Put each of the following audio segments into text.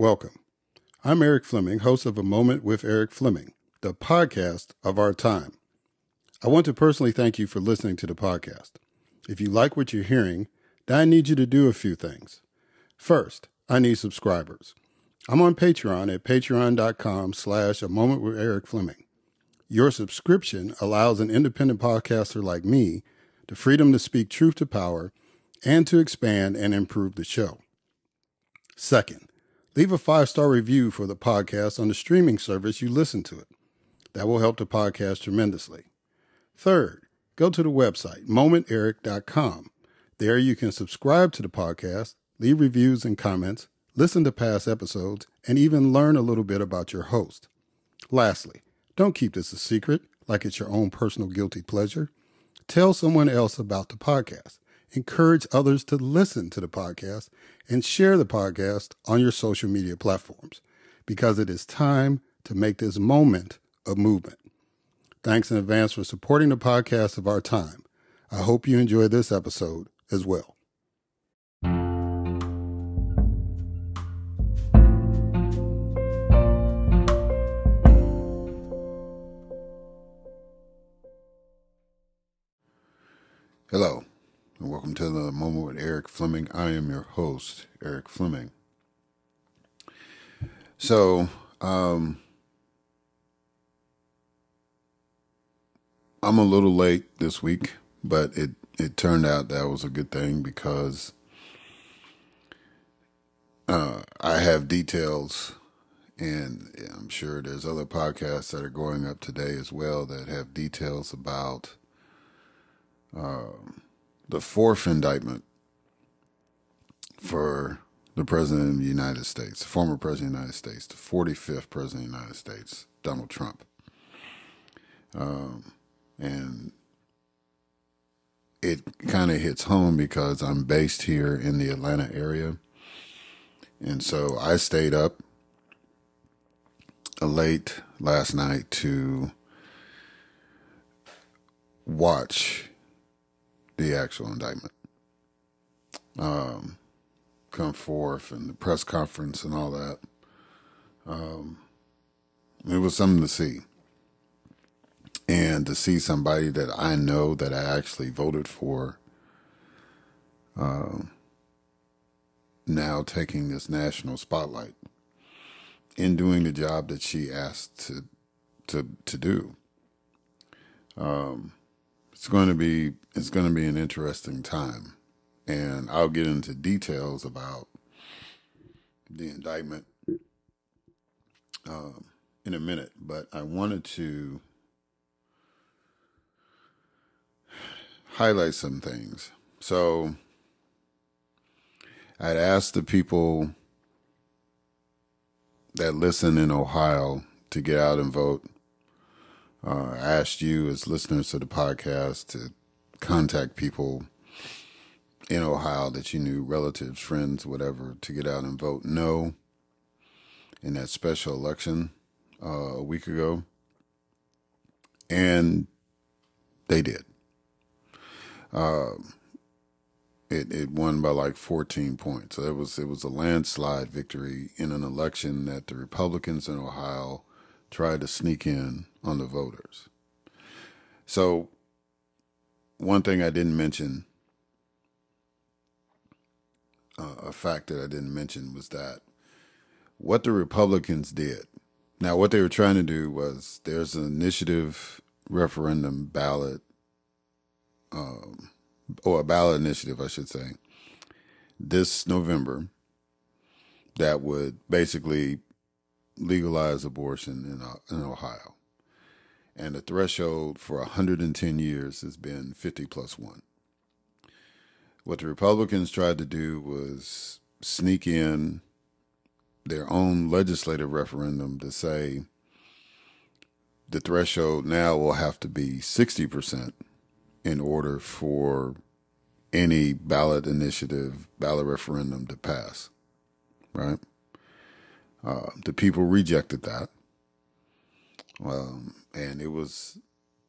Welcome. I'm Erik Fleming, host of A Moment with Erik Fleming, the podcast of our time. I want to personally thank you for listening to the podcast. If you like what you're hearing, then I need you to do a few things. First, I need subscribers. I'm on Patreon at patreon.com slash a moment with Erik Fleming. Your subscription allows an independent podcaster like me the freedom to speak truth to power and to expand and improve the show. Second, leave a five star review for the podcast on the streaming service you listen to it. That will help the podcast tremendously. Third, go to the website, momenteric.com. There you can subscribe to the podcast, leave reviews and comments, listen to past episodes, and even learn a little bit about your host. Lastly, don't keep this a secret like it's your own personal guilty pleasure. Tell someone else about the podcast encourage others to listen to the podcast and share the podcast on your social media platforms because it is time to make this moment a movement. Thanks in advance for supporting the podcast of our time. I hope you enjoy this episode as well. To the moment with Erik Fleming. I am your host, Erik Fleming. So, um, I'm a little late this week, but it it turned out that was a good thing because uh, I have details, and I'm sure there's other podcasts that are going up today as well that have details about. Um, the fourth indictment for the President of the United States, former President of the United States, the 45th President of the United States, Donald Trump. Um, and it kind of hits home because I'm based here in the Atlanta area. And so I stayed up late last night to watch the actual indictment um, come forth and the press conference and all that. Um, it was something to see. And to see somebody that I know that I actually voted for um, now taking this national spotlight in doing the job that she asked to to to do. Um, it's going to be it's going to be an interesting time, and I'll get into details about the indictment um, in a minute. But I wanted to highlight some things. So I'd asked the people that listen in Ohio to get out and vote uh, asked you as listeners to the podcast to contact people in Ohio that you knew, relatives, friends, whatever, to get out and vote no in that special election uh, a week ago. And they did. Uh, it it won by like 14 points. So it was it was a landslide victory in an election that the Republicans in Ohio tried to sneak in on the voters. So, one thing I didn't mention, uh, a fact that I didn't mention was that what the Republicans did. Now, what they were trying to do was there's an initiative referendum ballot, um, or a ballot initiative, I should say, this November that would basically legalize abortion in, uh, in Ohio. And the threshold for 110 years has been 50 plus one. What the Republicans tried to do was sneak in their own legislative referendum to say the threshold now will have to be 60% in order for any ballot initiative, ballot referendum to pass, right? Uh, the people rejected that. Um, and it was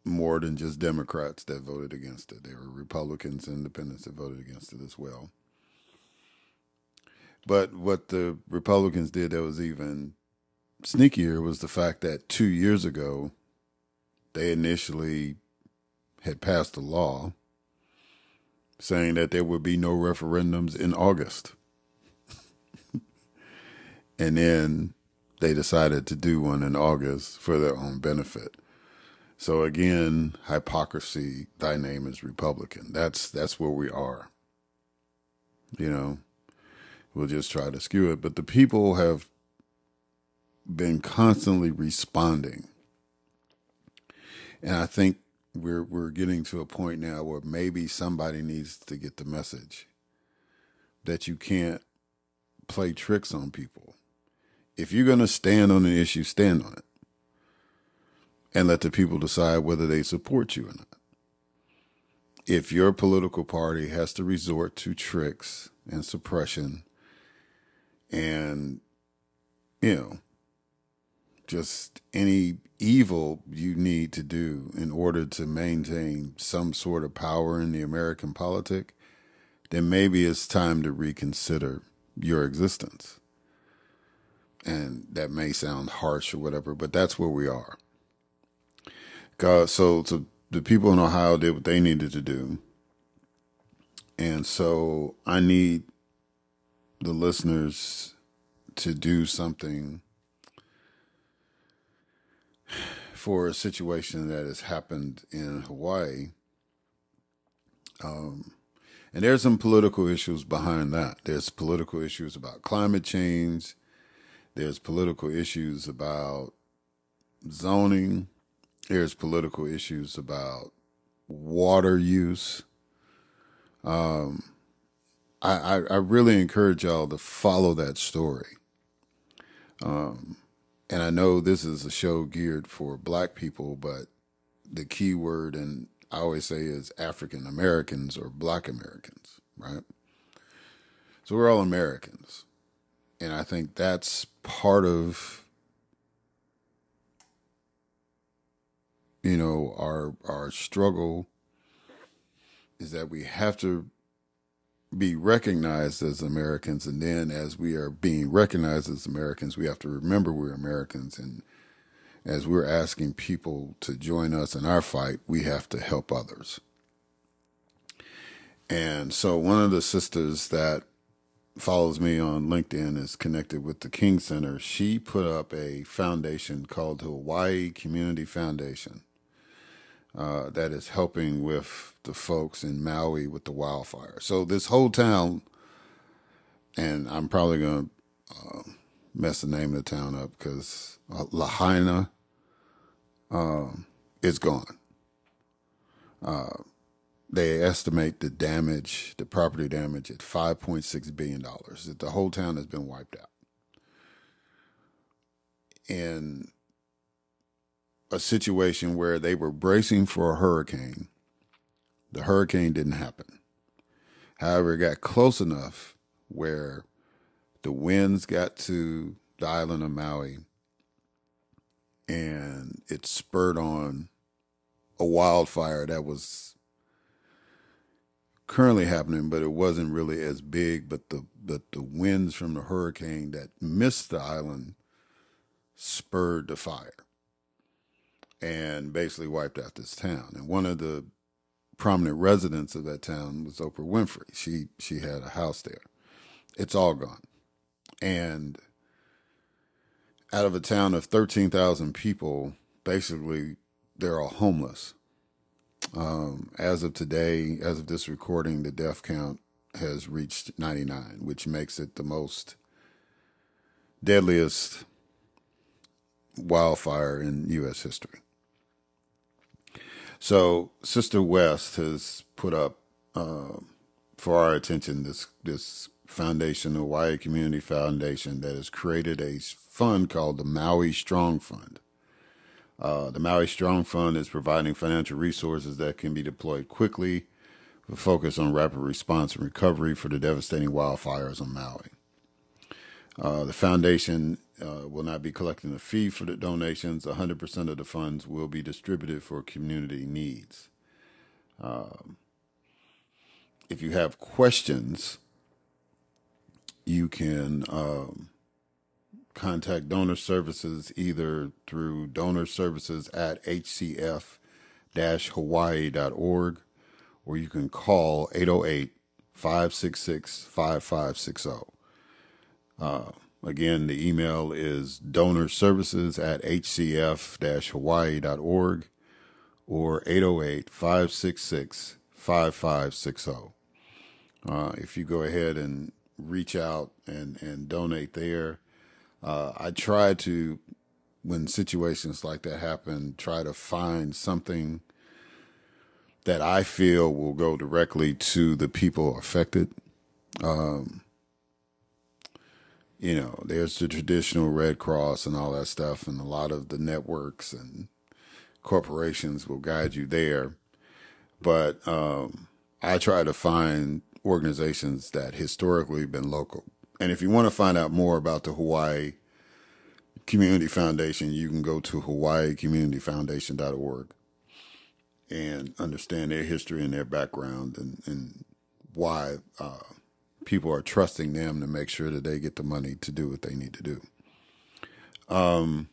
more than just Democrats that voted against it. There were Republicans, and independents that voted against it as well. But what the Republicans did that was even sneakier was the fact that two years ago, they initially had passed a law saying that there would be no referendums in August. and then they decided to do one in August for their own benefit. So again, hypocrisy, thy name is Republican. That's that's where we are. You know, we'll just try to skew it, but the people have been constantly responding. And I think we're we're getting to a point now where maybe somebody needs to get the message that you can't play tricks on people. If you're going to stand on an issue, stand on it. And let the people decide whether they support you or not. If your political party has to resort to tricks and suppression and, you know, just any evil you need to do in order to maintain some sort of power in the American politic, then maybe it's time to reconsider your existence. And that may sound harsh or whatever, but that's where we are. God, so, the people in Ohio did what they needed to do. And so I need the listeners to do something for a situation that has happened in Hawaii. Um, and there's some political issues behind that. There's political issues about climate change. There's political issues about zoning. There's political issues about water use. Um, I, I, I really encourage y'all to follow that story. Um, and I know this is a show geared for black people, but the key word, and I always say, is African Americans or black Americans, right? So we're all Americans. And I think that's part of, you know, our our struggle is that we have to be recognized as Americans, and then as we are being recognized as Americans, we have to remember we're Americans, and as we're asking people to join us in our fight, we have to help others. And so, one of the sisters that follows me on LinkedIn is connected with the King Center. She put up a foundation called the Hawaii Community Foundation uh, that is helping with the folks in Maui with the wildfire. So this whole town, and I'm probably going to uh, mess the name of the town up because uh, Lahaina um, is gone. They estimate the damage, the property damage, at $5.6 billion. That the whole town has been wiped out. In a situation where they were bracing for a hurricane. The hurricane didn't happen. However, it got close enough where the winds got to the island of Maui and it spurred on a wildfire that was currently happening, but it wasn't really as big. But the but the winds from the hurricane that missed the island spurred the fire and basically wiped out this town. And one of the prominent residents of that town was Oprah Winfrey. She she had a house there. It's all gone. And out of a town of 13,000 people, basically they're all homeless. Um, as of today, as of this recording, the death count has reached 99, which makes it the most deadliest wildfire in U.S. history. So Sister West has put up uh, for our attention this this foundation, the Hawaii Community Foundation, that has created a fund called the Maui Strong Fund. Uh, the Maui Strong Fund is providing financial resources that can be deployed quickly with focus on rapid response and recovery for the devastating wildfires on Maui. Uh, the foundation uh, will not be collecting a fee for the donations. 100% of the funds will be distributed for community needs. Um, if you have questions you can um, contact donor services either through donor services at hcf hawaii.org or you can call 808 566 5560. Uh, again, the email is donor services at hcf hawaii.org or 808 566 5560. Uh, if you go ahead and reach out and, and donate there, uh, I try to, when situations like that happen, try to find something that I feel will go directly to the people affected. Um, you know, there's the traditional Red Cross and all that stuff, and a lot of the networks and corporations will guide you there. But um, I try to find organizations that historically been local. And if you want to find out more about the Hawaii Community Foundation, you can go to hawaiicommunityfoundation.org and understand their history and their background and, and why uh, people are trusting them to make sure that they get the money to do what they need to do. Um,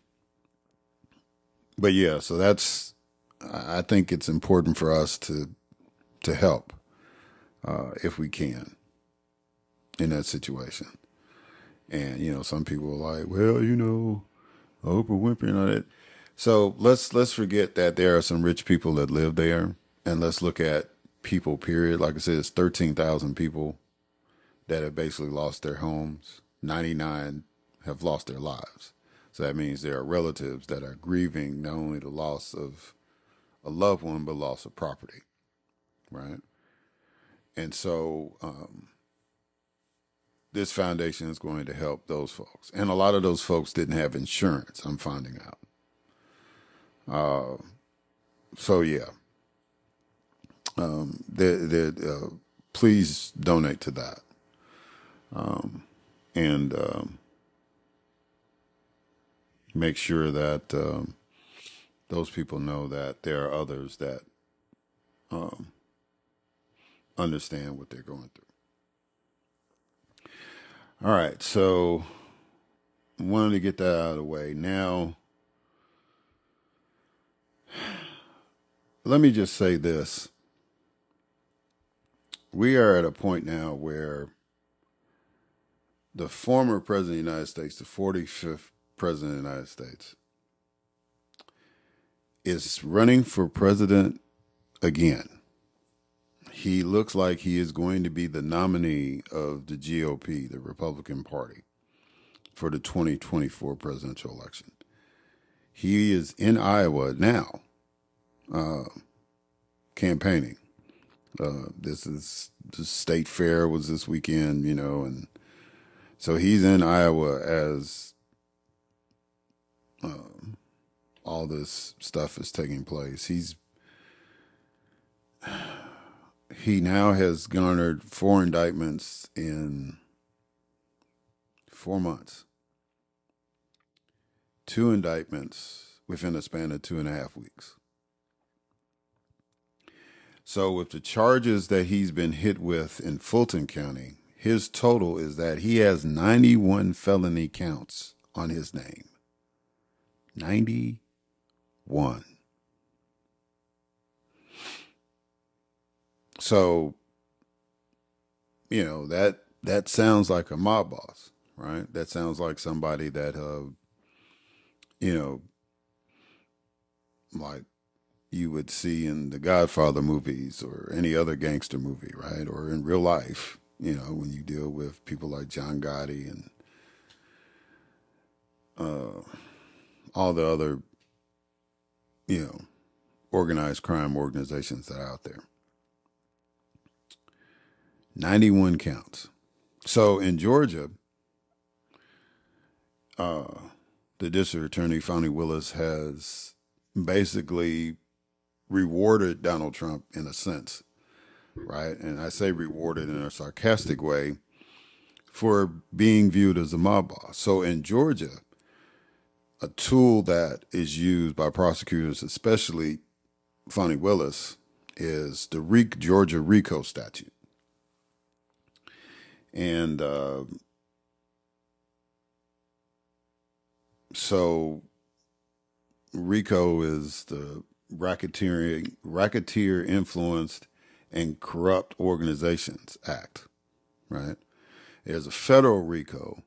but yeah, so that's I think it's important for us to to help uh, if we can in that situation. And you know, some people are like, well, you know, Oprah Winfrey and all that. So let's let's forget that there are some rich people that live there, and let's look at people. Period. Like I said, it's thirteen thousand people that have basically lost their homes. Ninety nine have lost their lives. So that means there are relatives that are grieving not only the loss of a loved one, but loss of property, right? And so um, this foundation is going to help those folks. And a lot of those folks didn't have insurance, I'm finding out. Uh, so, yeah. Um, they're, they're, uh, please donate to that. Um, and um, make sure that um, those people know that there are others that um, understand what they're going through. All right, so wanted to get that out of the way. Now, let me just say this. We are at a point now where the former president of the United States, the 45th president of the United States, is running for president again he looks like he is going to be the nominee of the GOP, the Republican Party, for the 2024 presidential election. He is in Iowa now, uh, campaigning. Uh, this is the state fair was this weekend, you know, and so he's in Iowa as uh, all this stuff is taking place. He's he now has garnered four indictments in four months. Two indictments within a span of two and a half weeks. So, with the charges that he's been hit with in Fulton County, his total is that he has 91 felony counts on his name. 91. So, you know, that that sounds like a mob boss, right? That sounds like somebody that uh you know like you would see in the Godfather movies or any other gangster movie, right? Or in real life, you know, when you deal with people like John Gotti and uh, all the other, you know, organized crime organizations that are out there. 91 counts. So in Georgia, uh, the district attorney, Fani Willis, has basically rewarded Donald Trump in a sense, right? And I say rewarded in a sarcastic way for being viewed as a mob boss. So in Georgia, a tool that is used by prosecutors, especially Fani Willis, is the Georgia RICO statute and uh, so Rico is the racketeering racketeer influenced and corrupt organizations act right? There's a federal rico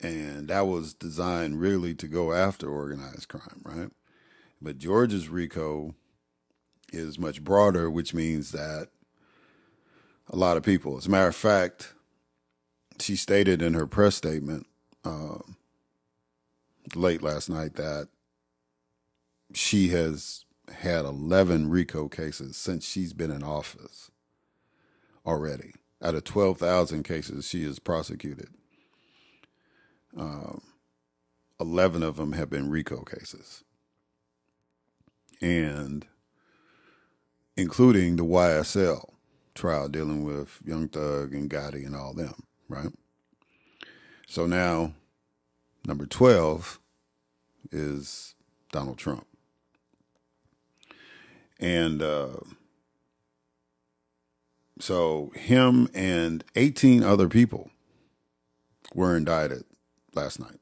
and that was designed really to go after organized crime right? But georgia's rico is much broader which means that a lot of people, as a matter of fact, she stated in her press statement uh, late last night that she has had 11 RICO cases since she's been in office already. Out of 12,000 cases she has prosecuted, um, 11 of them have been RICO cases. And including the YSL trial dealing with Young Thug and Gotti and all them, right? So now, number 12 is Donald Trump. And uh, so him and 18 other people were indicted last night.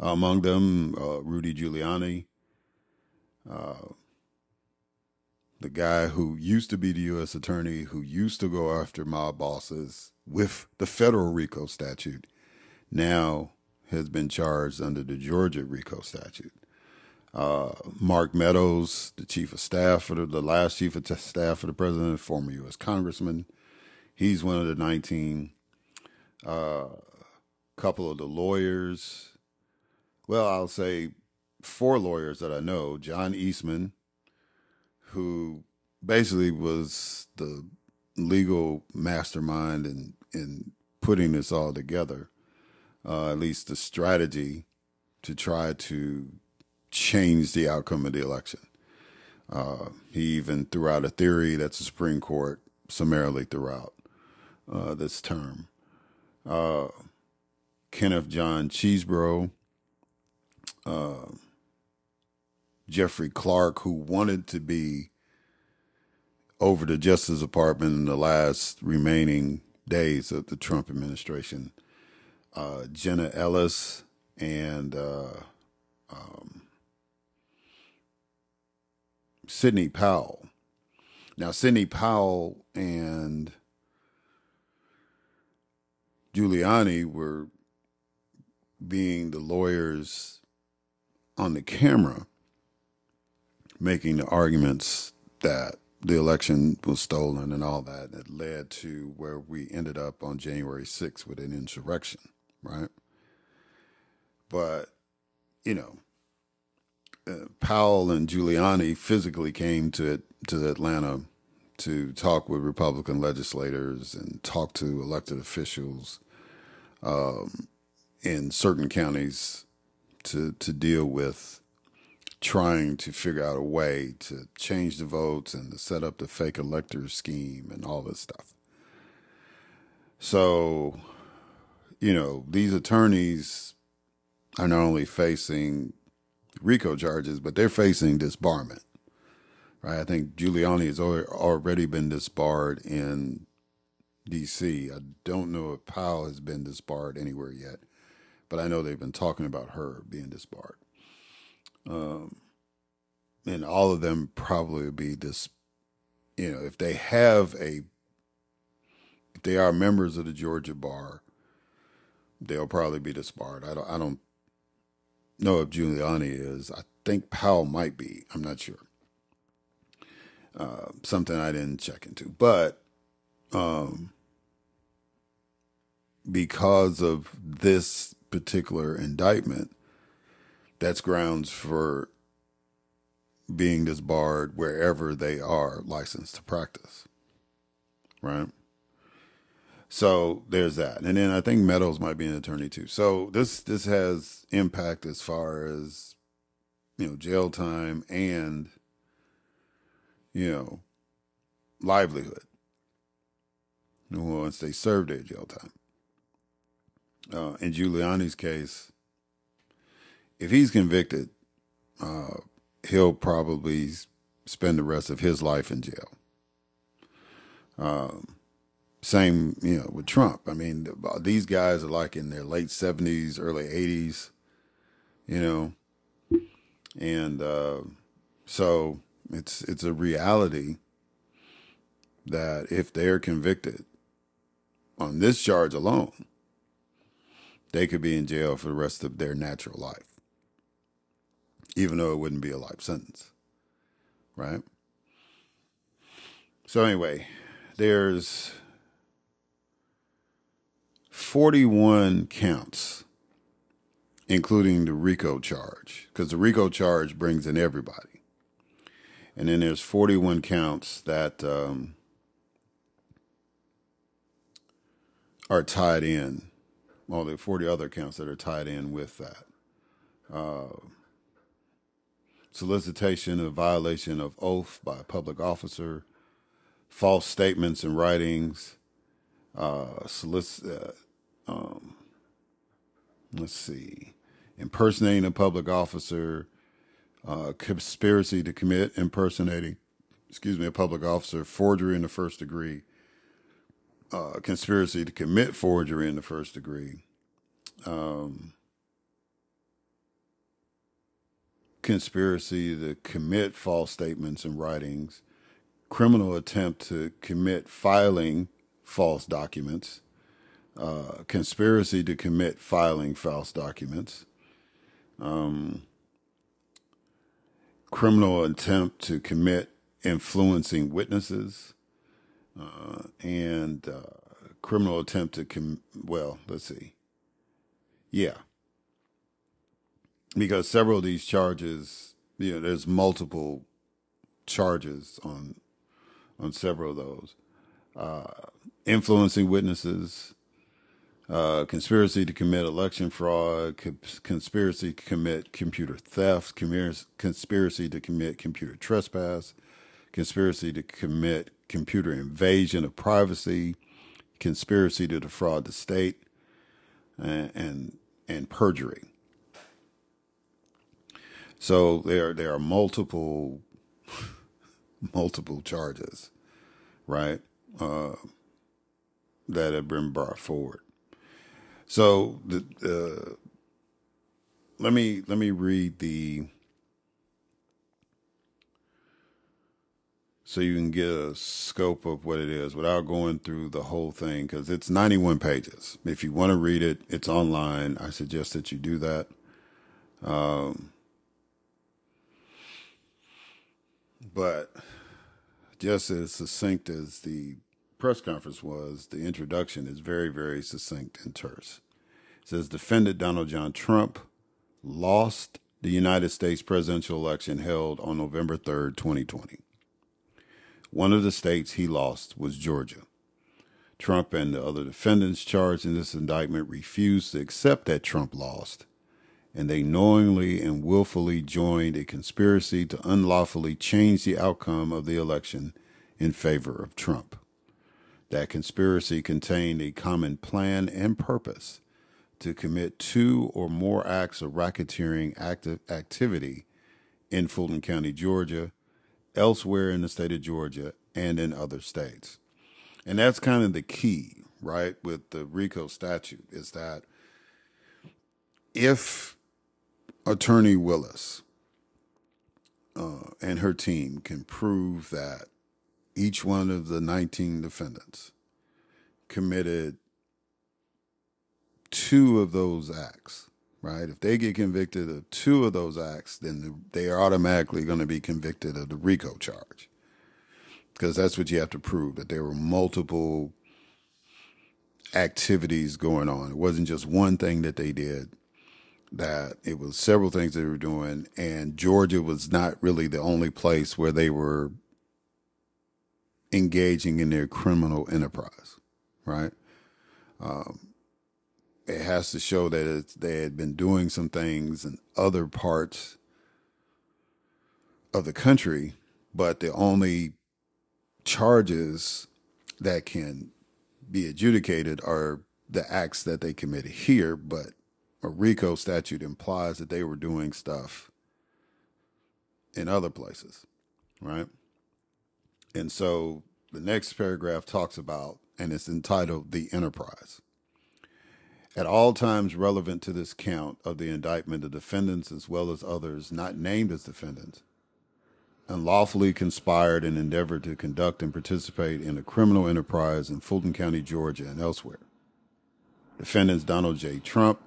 Among them, uh, Rudy Giuliani, uh, the guy who used to be the U.S. attorney, who used to go after mob bosses with the federal RICO statute, now has been charged under the Georgia RICO statute. Uh, Mark Meadows, the chief of staff for the, the last chief of staff for the president, former U.S. congressman. He's one of the 19. A uh, couple of the lawyers. Well, I'll say four lawyers that I know. John Eastman, who basically was the legal mastermind in, in putting this all together, uh, at least the strategy to try to change the outcome of the election. Uh, he even threw out a theory that the Supreme Court summarily threw out uh, this term. Uh, Kenneth John Chesebro, uh, Jeffrey Clark, who wanted to be over the Justice Department in the last remaining days of the Trump administration, uh, Jenna Ellis, and uh, um, Sidney Powell. Now, Sidney Powell and Giuliani were being the lawyers on the camera making the arguments that the election was stolen and all that. It led to where we ended up on January 6th with an insurrection, right? But, you know, uh, Powell and Giuliani physically came to to Atlanta to talk with Republican legislators and talk to elected officials um, in certain counties to to deal with trying to figure out a way to change the votes and to set up the fake elector scheme and all this stuff. So, you know, these attorneys are not only facing RICO charges, but they're facing disbarment. Right? I think Giuliani has already been disbarred in D.C. I don't know if Powell has been disbarred anywhere yet, but I know they've been talking about her being disbarred. Um, and all of them probably be this, you know, if they have a, if they are members of the Georgia bar, they'll probably be disbarred. I don't, I don't know if Giuliani is. I think Powell might be. I'm not sure. Uh, something I didn't check into, but um, because of this particular indictment, that's grounds for being disbarred wherever they are licensed to practice. Right? So there's that. And then I think Meadows might be an attorney too. So this this has impact as far as you know, jail time and you know, livelihood. Once they serve their jail time. Uh, in Giuliani's case, if he's convicted, uh, he'll probably spend the rest of his life in jail. Um, Same, you know, with Trump. I mean, these guys are like in their late 70s, early 80s, you know. And uh, so it's it's a reality that if they're convicted on this charge alone, they could be in jail for the rest of their natural life, even though it wouldn't be a life sentence, right? So, anyway, there's 41 counts, including the RICO charge, because the RICO charge brings in everybody. And then there's 41 counts that um, are tied in. Well, there are 40 other counts that are tied in with that. Uh, solicitation of violation of oath by a public officer, false statements and writings, uh, solic- uh, um, let's see, impersonating a public officer, uh, conspiracy to commit impersonating, excuse me, a public officer, forgery in the first degree, uh, conspiracy to commit forgery in the first degree, um, conspiracy to commit false statements and writings, criminal attempt to commit filing false documents, uh, conspiracy to commit filing false documents, um, criminal attempt to commit influencing witnesses, uh, and uh, criminal attempt to com- well, let's see, yeah, because several of these charges, you know, there's multiple charges on on several of those, uh, influencing witnesses. Uh, conspiracy to commit election fraud, co- conspiracy to commit computer theft, conspiracy to commit computer trespass, conspiracy to commit computer invasion of privacy, conspiracy to defraud the state, and and, and perjury. So there there are multiple multiple charges, right, uh, that have been brought forward. So the uh, let me let me read the so you can get a scope of what it is without going through the whole thing because it's 91 pages. If you want to read it, it's online. I suggest that you do that. Um, but just as succinct as the press conference was, the introduction is very, very succinct and terse. It says defendant Donald John Trump lost the United States presidential election held on November 3rd, 2020. One of the states he lost was Georgia. Trump and the other defendants charged in this indictment refused to accept that Trump lost, and they knowingly and willfully joined a conspiracy to unlawfully change the outcome of the election in favor of Trump. That conspiracy contained a common plan and purpose to commit two or more acts of racketeering activity in Fulton County, Georgia, elsewhere in the state of Georgia and in other states. And that's kind of the key, right, with the RICO statute is that if Attorney Willis uh, and her team can prove that each one of the 19 defendants committed two of those acts, right? If they get convicted of two of those acts, then they are automatically going to be convicted of the RICO charge. Because that's what you have to prove that there were multiple activities going on. It wasn't just one thing that they did, that it was several things they were doing. And Georgia was not really the only place where they were engaging in their criminal enterprise, right? Um, it has to show that they had been doing some things in other parts of the country, but the only charges that can be adjudicated are the acts that they committed here, but a RICO statute implies that they were doing stuff in other places, right? And so the next paragraph talks about and it's entitled The Enterprise. At all times relevant to this count of the indictment, the defendants, as well as others not named as defendants, unlawfully conspired and endeavored to conduct and participate in a criminal enterprise in Fulton County, Georgia, and elsewhere. Defendants Donald J. Trump,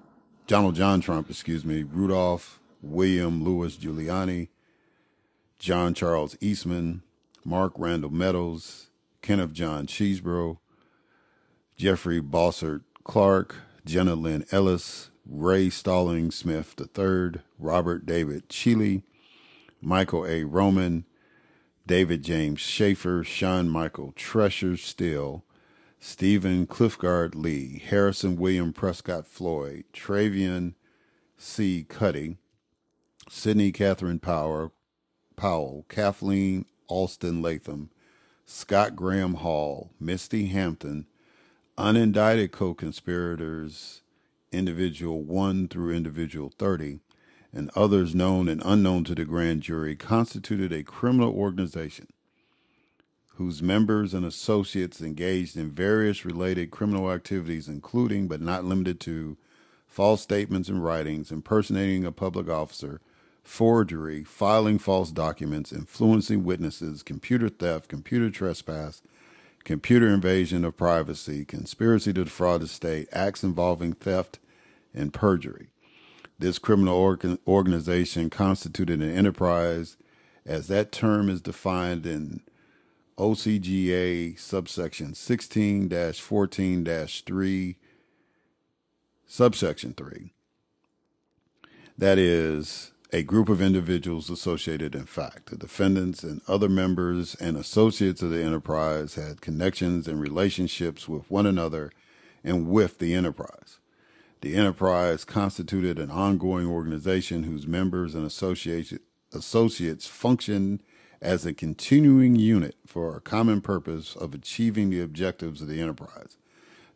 Donald John Trump, excuse me, Rudolph William Louis Giuliani, John Charles Eastman, Mark Randall Meadows, Kenneth John Chesebro, Jeffrey Bossert Clark, Jenna Lynn Ellis, Ray Stalling Smith III, Robert David Cheeley, Michael A. Roman, David James Shafer, Shawn Michael Tresher Still, Stephen Cliffgard Lee, Harrison William Prescott Floyd, Trevian C. Kutti, Sidney Katherine Power, Powell, Cathleen Alston Latham, Scott Graham Hall, Misty Hampton, unindicted co conspirators, individual 1 through individual 30, and others known and unknown to the grand jury, constituted a criminal organization whose members and associates engaged in various related criminal activities, including but not limited to false statements and writings, impersonating a public officer, forgery, filing false documents, influencing witnesses, computer theft, computer trespass, computer invasion of privacy, conspiracy to defraud the state, acts involving theft, and perjury. This criminal organ- organization constituted an enterprise as that term is defined in OCGA subsection 16 14 3, subsection 3. That is a group of individuals associated in fact. The defendants and other members and associates of the enterprise had connections and relationships with one another and with the enterprise. The enterprise constituted an ongoing organization whose members and associates functioned as a continuing unit for a common purpose of achieving the objectives of the enterprise.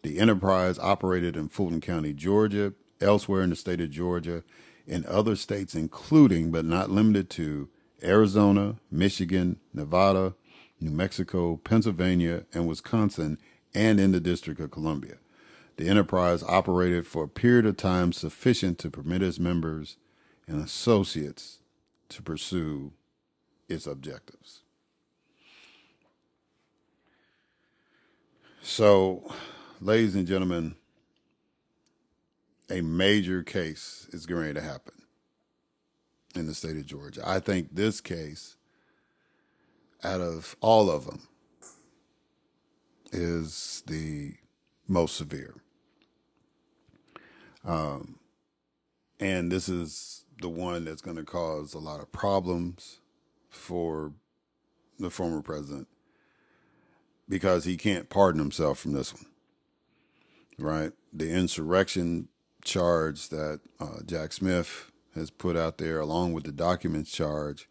The enterprise operated in Fulton County, Georgia, elsewhere in the state of Georgia, in other states, including but not limited to Arizona, Michigan, Nevada, New Mexico, Pennsylvania, and Wisconsin, and in the District of Columbia. The enterprise operated for a period of time sufficient to permit its members and associates to pursue its objectives. So, ladies and gentlemen, a major case is going to happen in the state of Georgia. I think this case, out of all of them, is the most severe. Um, and this is the one that's going to cause a lot of problems for the former president because he can't pardon himself from this one. Right? The insurrection charge that uh, Jack Smith has put out there, along with the documents charge,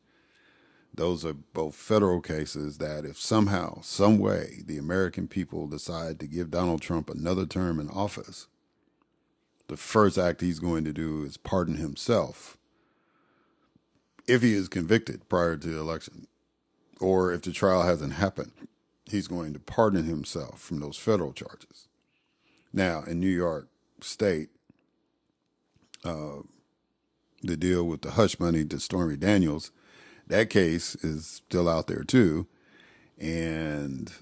those are both federal cases that if somehow, some way, the American people decide to give Donald Trump another term in office, the first act he's going to do is pardon himself if he is convicted prior to the election, or if the trial hasn't happened, he's going to pardon himself from those federal charges. Now, in New York State, uh, the deal with the hush money to Stormy Daniels, that case is still out there too, and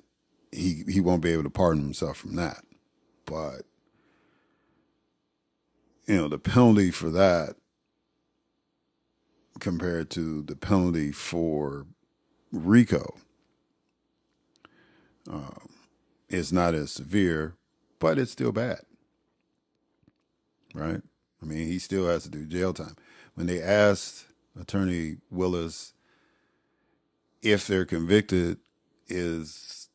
he he won't be able to pardon himself from that. But you know, the penalty for that compared to the penalty for RICO um, is not as severe, but it's still bad. Right? I mean, he still has to do jail time. When they asked Attorney Willis if they're convicted, is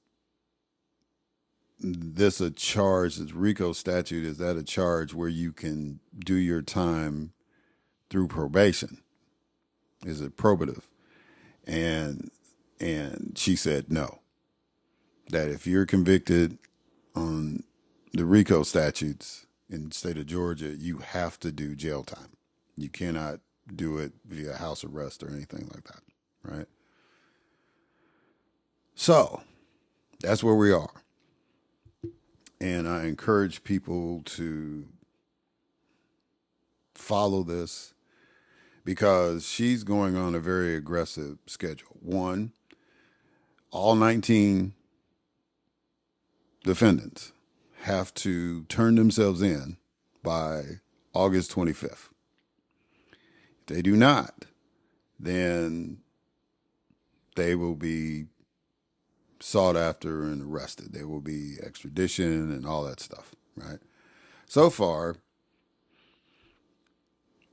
this a charge? This RICO statute is that a charge where you can do your time through probation? Is it probative? And and she said no. That if you're convicted on the RICO statutes, in the state of Georgia, you have to do jail time. You cannot do it via house arrest or anything like that, right? So that's where we are. and I encourage people to follow this because she's going on a very aggressive schedule. One, all 19 defendants have to turn themselves in by August 25th. If they do not, then they will be sought after and arrested. There will be extradition and all that stuff, right? So far,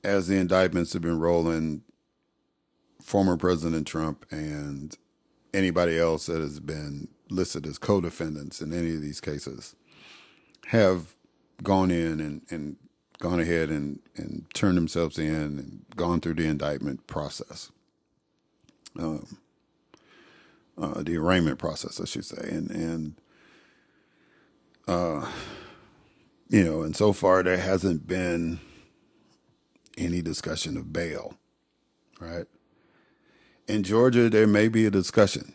as the indictments have been rolling, former President Trump and anybody else that has been listed as co defendants in any of these cases have gone in and, and gone ahead and, and turned themselves in and gone through the indictment process. Um, uh, the arraignment process, I should say, and and uh, you know, and so far there hasn't been any discussion of bail, right? In Georgia, there may be a discussion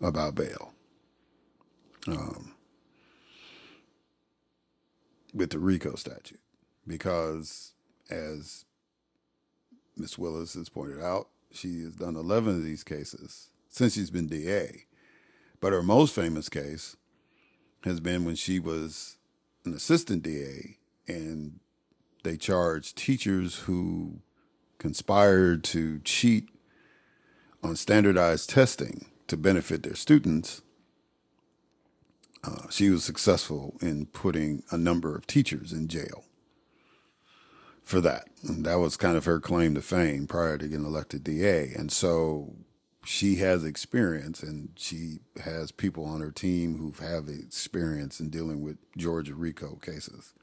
about bail. Um, with the RICO statute, because as Ms. Willis has pointed out, she has done 11 of these cases since she's been DA. But her most famous case has been when she was an assistant DA and they charged teachers who conspired to cheat on standardized testing to benefit their students. Uh, she was successful in putting a number of teachers in jail for that. And that was kind of her claim to fame prior to getting elected DA. And so she has experience and she has people on her team who have experience in dealing with Georgia RICO cases.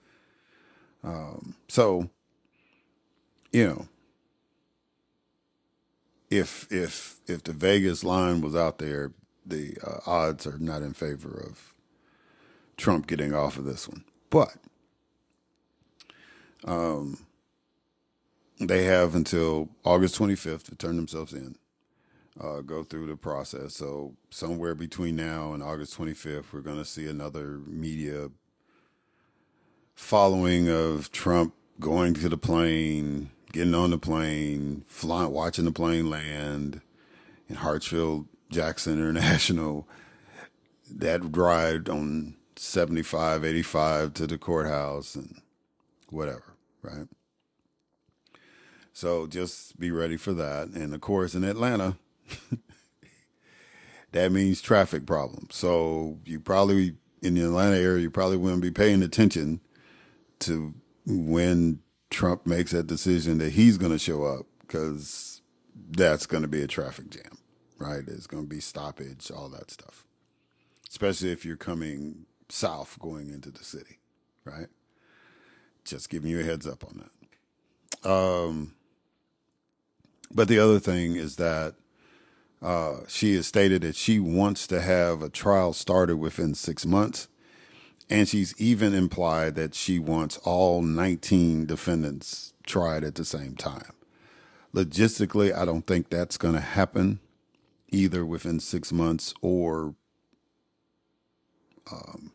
Um, so, you know, if if if the Vegas line was out there, the uh, odds are not in favor of Trump getting off of this one. But um, they have until August 25th to turn themselves in, uh, go through the process. So somewhere between now and August 25th, we're going to see another media following of Trump going to the plane, getting on the plane, flying, watching the plane land in Hartsfield Jackson International. That ride on 75, 85 to the courthouse and whatever, right? So just be ready for that. And of course, in Atlanta, that means traffic problems. So you probably, in the Atlanta area, you probably wouldn't be paying attention to when Trump makes that decision that he's going to show up because that's going to be a traffic jam, right? There's going to be stoppage, all that stuff, especially if you're coming south going into the city, right? Just giving you a heads up on that. Um, but the other thing is that uh, she has stated that she wants to have a trial started within six months and she's even implied that she wants all 19 defendants tried at the same time. Logistically, I don't think that's going to happen either within six months or um,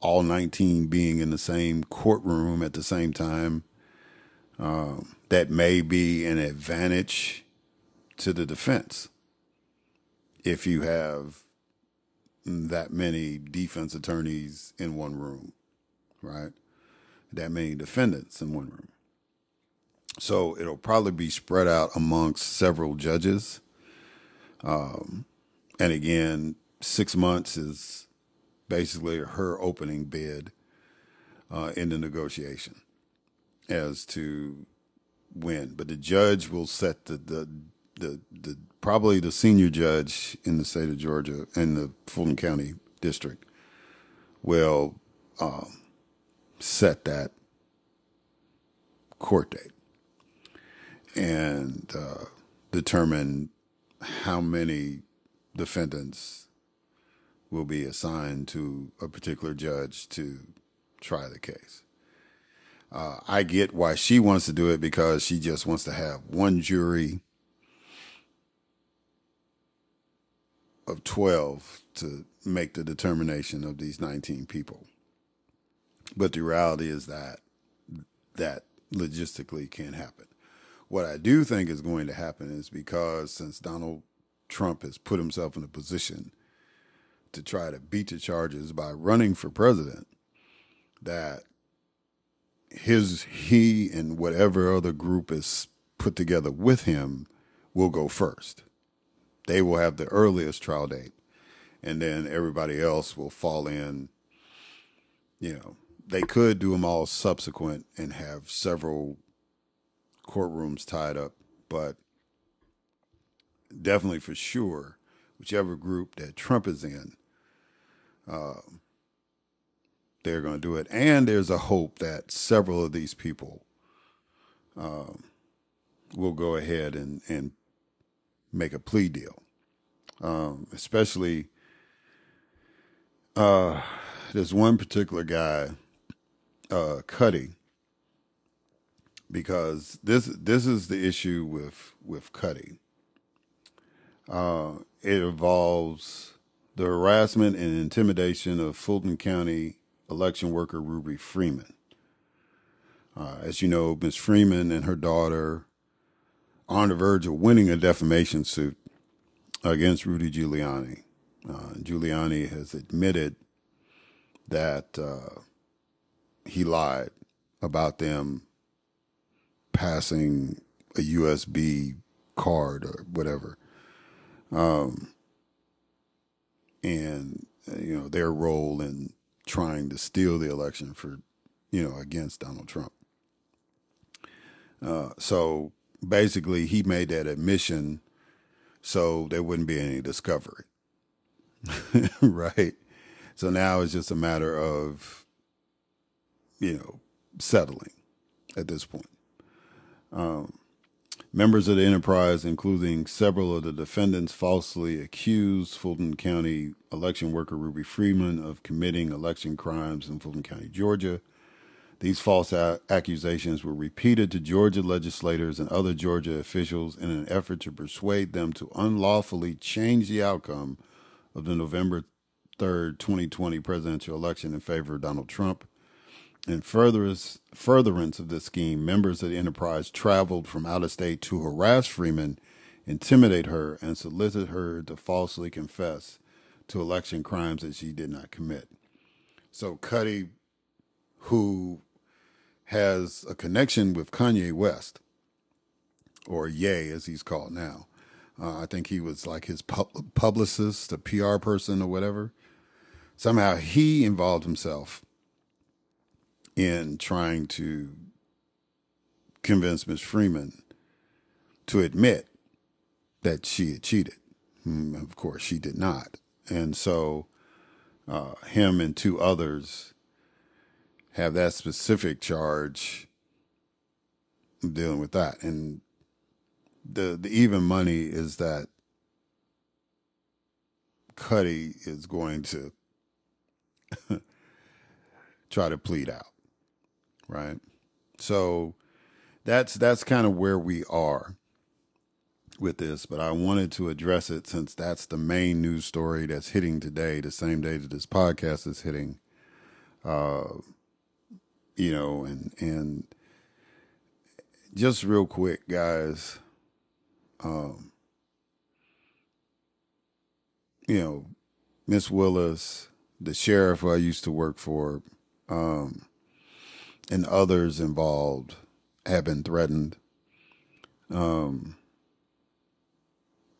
all 19 being in the same courtroom at the same time. Um, that may be an advantage to the defense if you have that many defense attorneys in one room, right? That many defendants in one room. So it'll probably be spread out amongst several judges. Um, and again, six months is basically her opening bid uh, in the negotiation as to when. But the judge will set the, the the the probably the senior judge in the state of Georgia in the Fulton County District will um, set that court date and uh, determine how many defendants will be assigned to a particular judge to try the case. Uh, I get why she wants to do it because she just wants to have one jury of 12 to make the determination of these 19 people, But the reality is that that logistically can't happen. What I do think is going to happen is because since Donald Trump has put himself in a position to try to beat the charges by running for president, that his he and whatever other group is put together with him will go first. They will have the earliest trial date, and then everybody else will fall in. You know, they could do them all subsequent and have several courtrooms tied up, but definitely for sure, whichever group that Trump is in, uh, they're going to do it. And there's a hope that several of these people um, will go ahead and, and make a plea deal, um, especially. Uh, there's one particular guy, uh, Kutti, because this this is the issue with with Kutti. Uh, it involves the harassment and intimidation of Fulton County election worker Ruby Freeman. Uh, as you know, Ms. Freeman and her daughter on the verge of winning a defamation suit against Rudy Giuliani. Uh, Giuliani has admitted that uh, he lied about them passing a USB card or whatever. Um, and, you know, their role in trying to steal the election for, you know, against Donald Trump. Uh, so basically, he made that admission so there wouldn't be any discovery. right? So now it's just a matter of, you know, settling at this point. Um, members of the enterprise, including several of the defendants, falsely accused Fulton County election worker Ruby Freeman of committing election crimes in Fulton County, Georgia. These false a- accusations were repeated to Georgia legislators and other Georgia officials in an effort to persuade them to unlawfully change the outcome of the November 3rd, 2020 presidential election in favor of Donald Trump. In furtherance, furtherance of this scheme, members of the enterprise traveled from out of state to harass Freeman, intimidate her, and solicit her to falsely confess to election crimes that she did not commit. So Kutti, who has a connection with Kanye West, or Ye as he's called now, uh, I think he was like his pub- publicist, a PR person, or whatever. Somehow he involved himself in trying to convince Ms. Freeman to admit that she had cheated. Mm, of course, she did not. And so, uh, him and two others have that specific charge dealing with that. And the the even money is that Kutti is going to try to plead out right? So that's that's kind of where we are with this, but I wanted to address it since that's the main news story that's hitting today, the same day that this podcast is hitting. Uh, you know, and and just real quick, guys. Um, you know, Miss Willis, the sheriff who I used to work for, um, and others involved have been threatened. Um,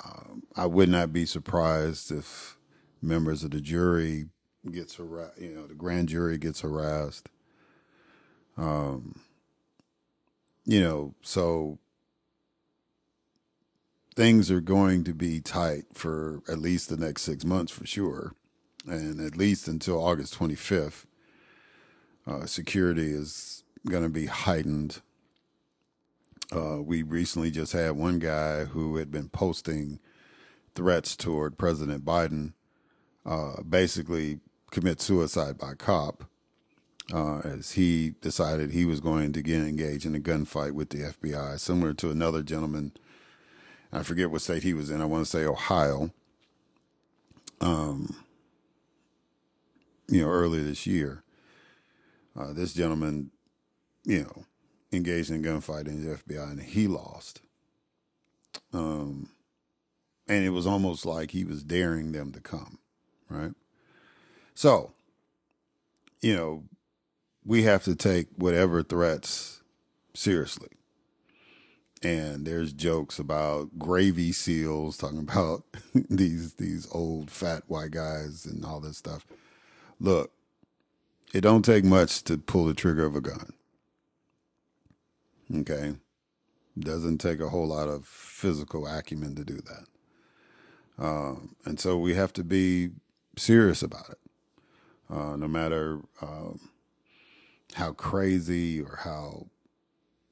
uh, I would not be surprised if members of the jury gets harassed, you know, the grand jury gets harassed. Um, you know, so things are going to be tight for at least the next six months for sure, and at least until August 25th uh, security is going to be heightened. Uh, we recently just had one guy who had been posting threats toward President Biden, uh, basically commit suicide by cop, uh, as he decided he was going to get engaged in a gunfight with the FBI, similar to another gentleman. I forget what state he was in. I want to say Ohio. Um, you know, earlier this year. Uh, this gentleman, you know, engaged in a gunfight in the FBI and he lost. Um, and it was almost like he was daring them to come, right? So, you know, we have to take whatever threats seriously. And there's jokes about gravy seals talking about these these old fat white guys and all this stuff. Look, it don't take much to pull the trigger of a gun. Okay. Doesn't take a whole lot of physical acumen to do that. Um, and so we have to be serious about it. Uh, no matter um, how crazy or how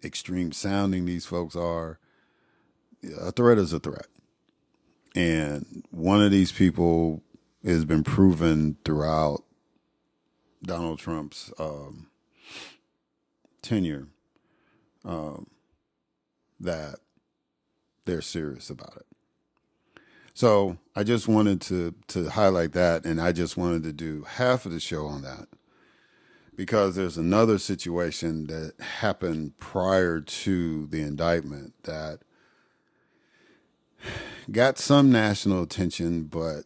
extreme sounding these folks are, a threat is a threat. And one of these people has been proven throughout Donald Trump's um, tenure um, that they're serious about it. So I just wanted to to highlight that, and I just wanted to do half of the show on that because there's another situation that happened prior to the indictment that got some national attention, but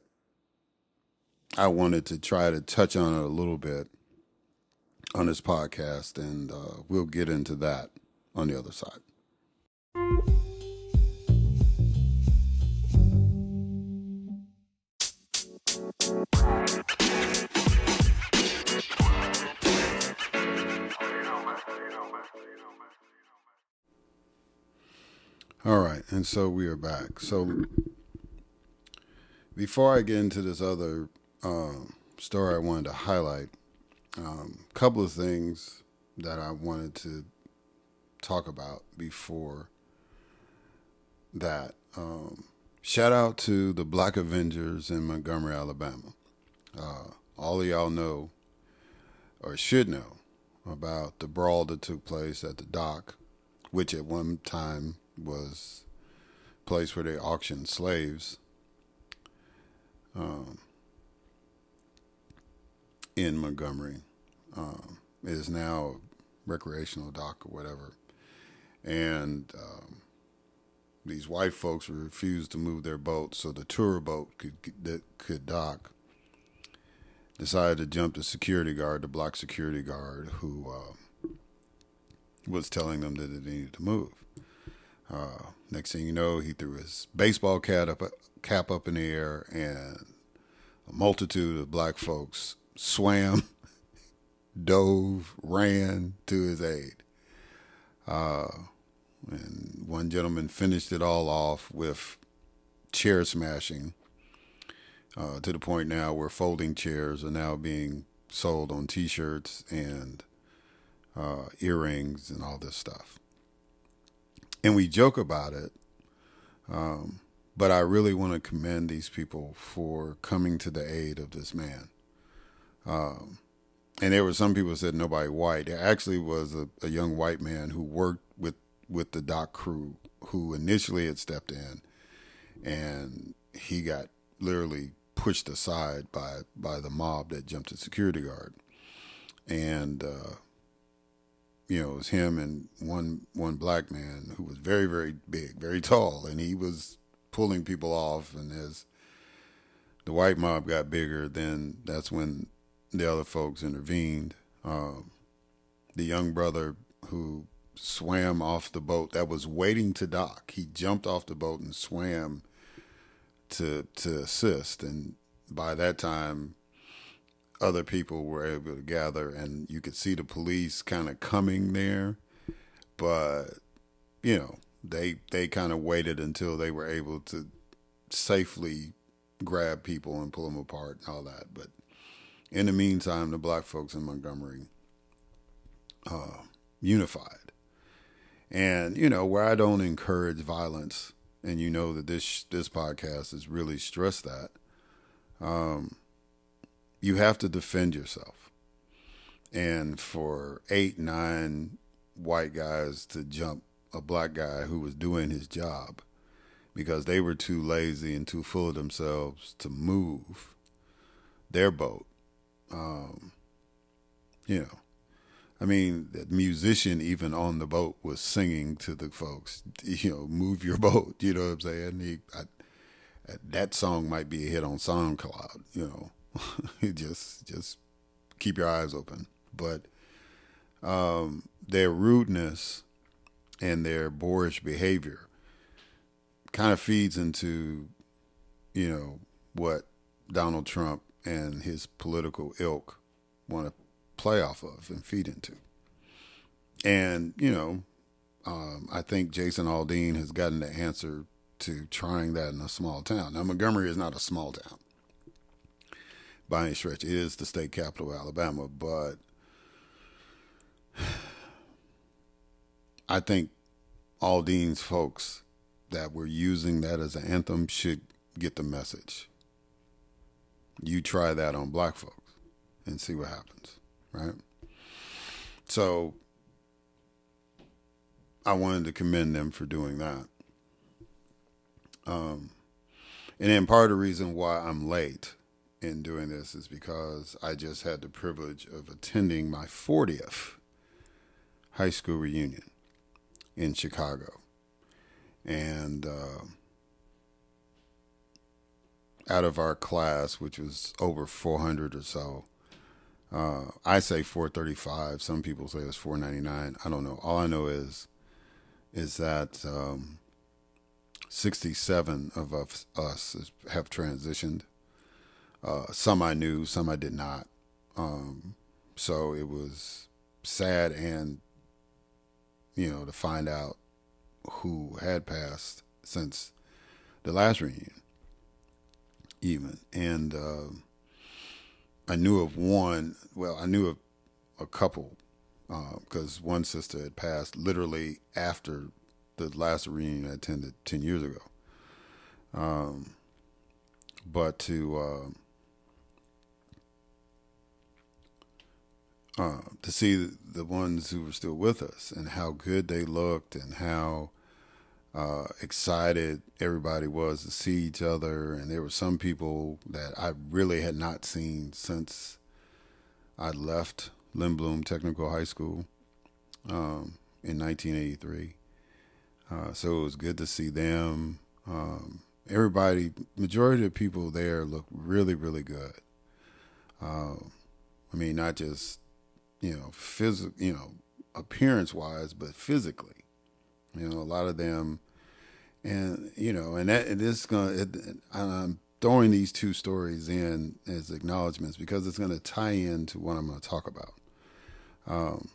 I wanted to try to touch on it a little bit on this podcast, and uh, we'll get into that on the other side. All right, and so we are back. So before I get into this other um, story, I wanted to highlight a um, couple of things that I wanted to talk about before that. Um, shout out to the Black Avengers in Montgomery, Alabama. Uh, all of y'all know, or should know, about the brawl that took place at the dock, which at one time was a place where they auctioned slaves. Um, in Montgomery. Um, is now a recreational dock or whatever. And um, these white folks refused to move their boat so the tour boat could that could dock. Decided to jump the security guard, the black security guard, who uh, was telling them that they needed to move. Uh, next thing you know, he threw his baseball cap up, cap up in the air, and a multitude of black folks swam, dove, ran to his aid. Uh, and one gentleman finished it all off with chair smashing uh, to the point now where folding chairs are now being sold on t shirts and uh, earrings and all this stuff. And we joke about it, um, but I really want to commend these people for coming to the aid of this man. Um, and there were some people said nobody white. There actually was a, a young white man who worked with with the dock crew who initially had stepped in, and he got literally pushed aside by by the mob that jumped the security guard, and uh, you know it was him and one one black man who was very very big, very tall, and he was pulling people off, and as the white mob got bigger, then that's when the other folks intervened. Um, the young brother who swam off the boat that was waiting to dock, he jumped off the boat and swam to to assist. And by that time, other people were able to gather, and you could see the police kind of coming there. But you know, they they kind of waited until they were able to safely grab people and pull them apart and all that. But in the meantime, the black folks in Montgomery uh, unified. And, you know, where I don't encourage violence, and you know that this this podcast has really stressed that, um, you have to defend yourself. And for eight, nine white guys to jump a black guy who was doing his job because they were too lazy and too full of themselves to move their boat um, you know, I mean, the musician even on the boat was singing to the folks, you know, move your boat. You know what I'm saying? He, I, that song might be a hit on SoundCloud. You know, just just keep your eyes open. But um, their rudeness and their boorish behavior kind of feeds into, you know, what Donald Trump and his political ilk want to play off of and feed into. And, you know, um, I think Jason Aldean has gotten the answer to trying that in a small town. Now, Montgomery is not a small town by any stretch. It is the state capital of Alabama, but I think Aldean's folks that were using that as an anthem should get the message. You try that on black folks and see what happens, right? So I wanted to commend them for doing that. Um, and then part of the reason why I'm late in doing this is because I just had the privilege of attending my 40th high school reunion in Chicago. And uh, out of our class, which was over 400 or so, uh, I say 435. Some people say it's 499. I don't know. All I know is is that um, 67 of us, us have transitioned. Uh, some I knew, some I did not. Um, so it was sad and, you know, to find out who had passed since the last reunion, even. And uh, I knew of one, well, I knew of a couple because uh, one sister had passed literally after the last reunion I attended 10 years ago. Um, but to uh, uh, to see the ones who were still with us and how good they looked and how uh, excited everybody was to see each other, and there were some people that I really had not seen since I left Lindblom Technical High School um, in 1983. Uh, so it was good to see them. Um, everybody, majority of people there look really, really good. Uh, I mean, not just you know, physical, you know, appearance wise, but physically. You know, a lot of them, and you know, and that and this gonna. It, I'm throwing these two stories in as acknowledgments because it's going to tie into what I'm going to talk about. Um,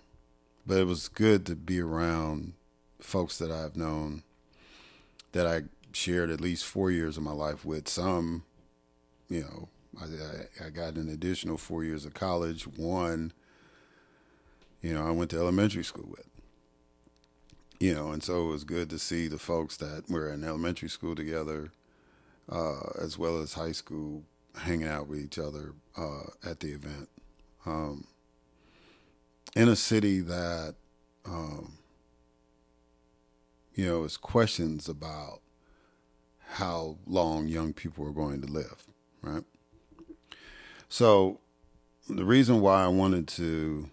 but it was good to be around folks that I've known that I shared at least four years of my life with. Some, you know, I, I, got an additional four years of college. One, you know, I went to elementary school with. You know, and so it was good to see the folks that were in elementary school together, uh, as well as high school, hanging out with each other uh, at the event. Um, in a city that um, you know, is questions about how long young people are going to live, right? So, the reason why I wanted to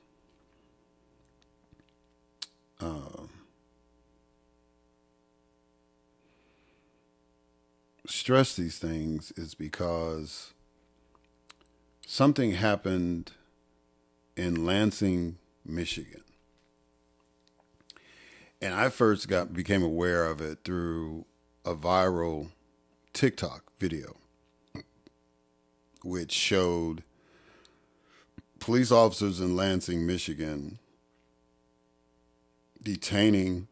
uh, stress these things is because something happened in Lansing, Michigan and I first got became aware of it through a viral TikTok video, which showed police officers in Lansing, Michigan, detaining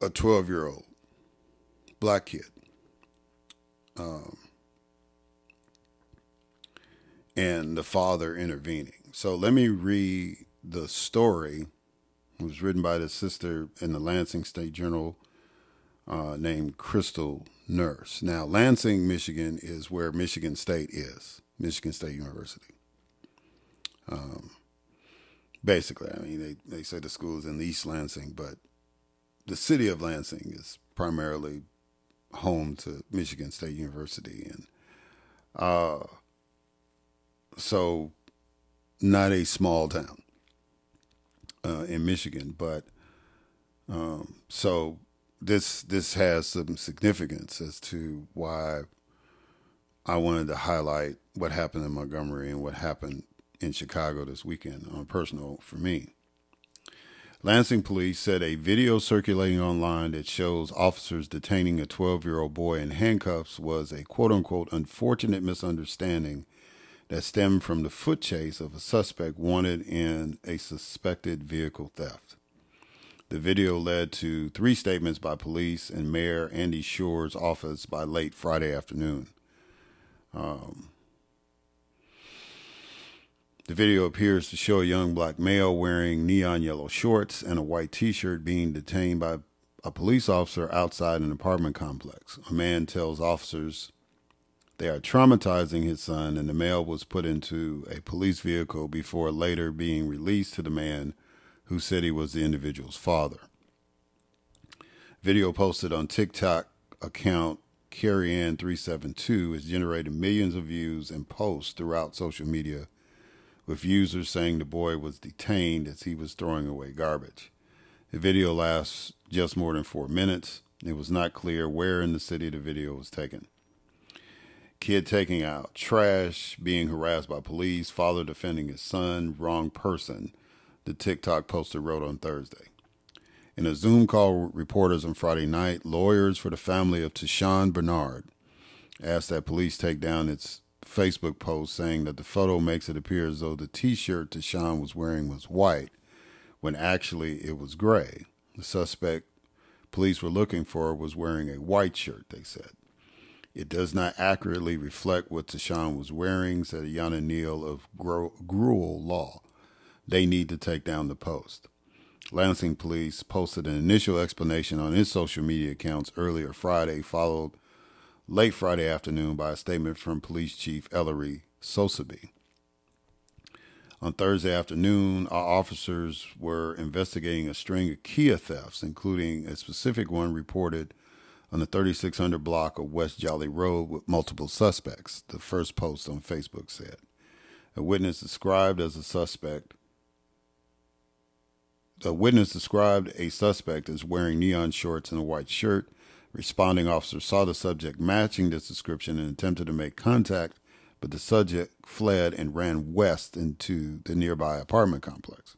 a 12 year old black kid. Um, and the father intervening. So let me read the story it was written by the sister in the Lansing State Journal uh, named Krystal Nurse. Now, Lansing, Michigan is where Michigan State is, Michigan State University. Um, basically, I mean, they, they say the school is in East Lansing, but the city of Lansing is primarily home to Michigan State University. And uh, so, not a small town. uh, in Michigan. But um, so this this has some significance as to why I wanted to highlight what happened in Montgomery and what happened in Chicago this weekend on personal for me. Lansing police said a video circulating online that shows officers detaining a 12 year old boy in handcuffs was a quote unquote unfortunate misunderstanding that stemmed from the foot chase of a suspect wanted in a suspected vehicle theft. The video led to three statements by police and Mayor Andy Schor's office by late Friday afternoon. Um, the video appears to show a young black male wearing neon yellow shorts and a white t shirt being detained by a police officer outside an apartment complex. A man tells officers they are traumatizing his son, and the male was put into a police vehicle before later being released to the man who said he was the individual's father. Video posted on TikTok account Carrie Ann 372 has generated millions of views and posts throughout social media with users saying the boy was detained as he was throwing away garbage. The video lasts just more than four minutes. It was not clear where in the city the video was taken. Kid taking out trash, being harassed by police, father defending his son, wrong person, the TikTok poster wrote on Thursday. In a Zoom call with reporters on Friday night, lawyers for the family of Tashawn Bernard asked that police take down its Facebook post saying that the photo makes it appear as though the T-shirt Tashawn was wearing was white, when actually it was gray. The suspect police were looking for was wearing a white shirt. They said it does not accurately reflect what Tashawn was wearing," said Yana Neal of Grewal Law. They need to take down the post. Lansing police posted an initial explanation on his social media accounts earlier Friday, followed late Friday afternoon by a statement from Police Chief Ellery Sosebee. On Thursday afternoon, our officers were investigating a string of Kia thefts, including a specific one reported on the 3600 block of West Jolly Road with multiple suspects, the first post on Facebook said. A witness described as a suspect a witness described a suspect as wearing neon shorts and a white shirt Responding officers saw the subject matching this description and attempted to make contact, but the subject fled and ran west into the nearby apartment complex.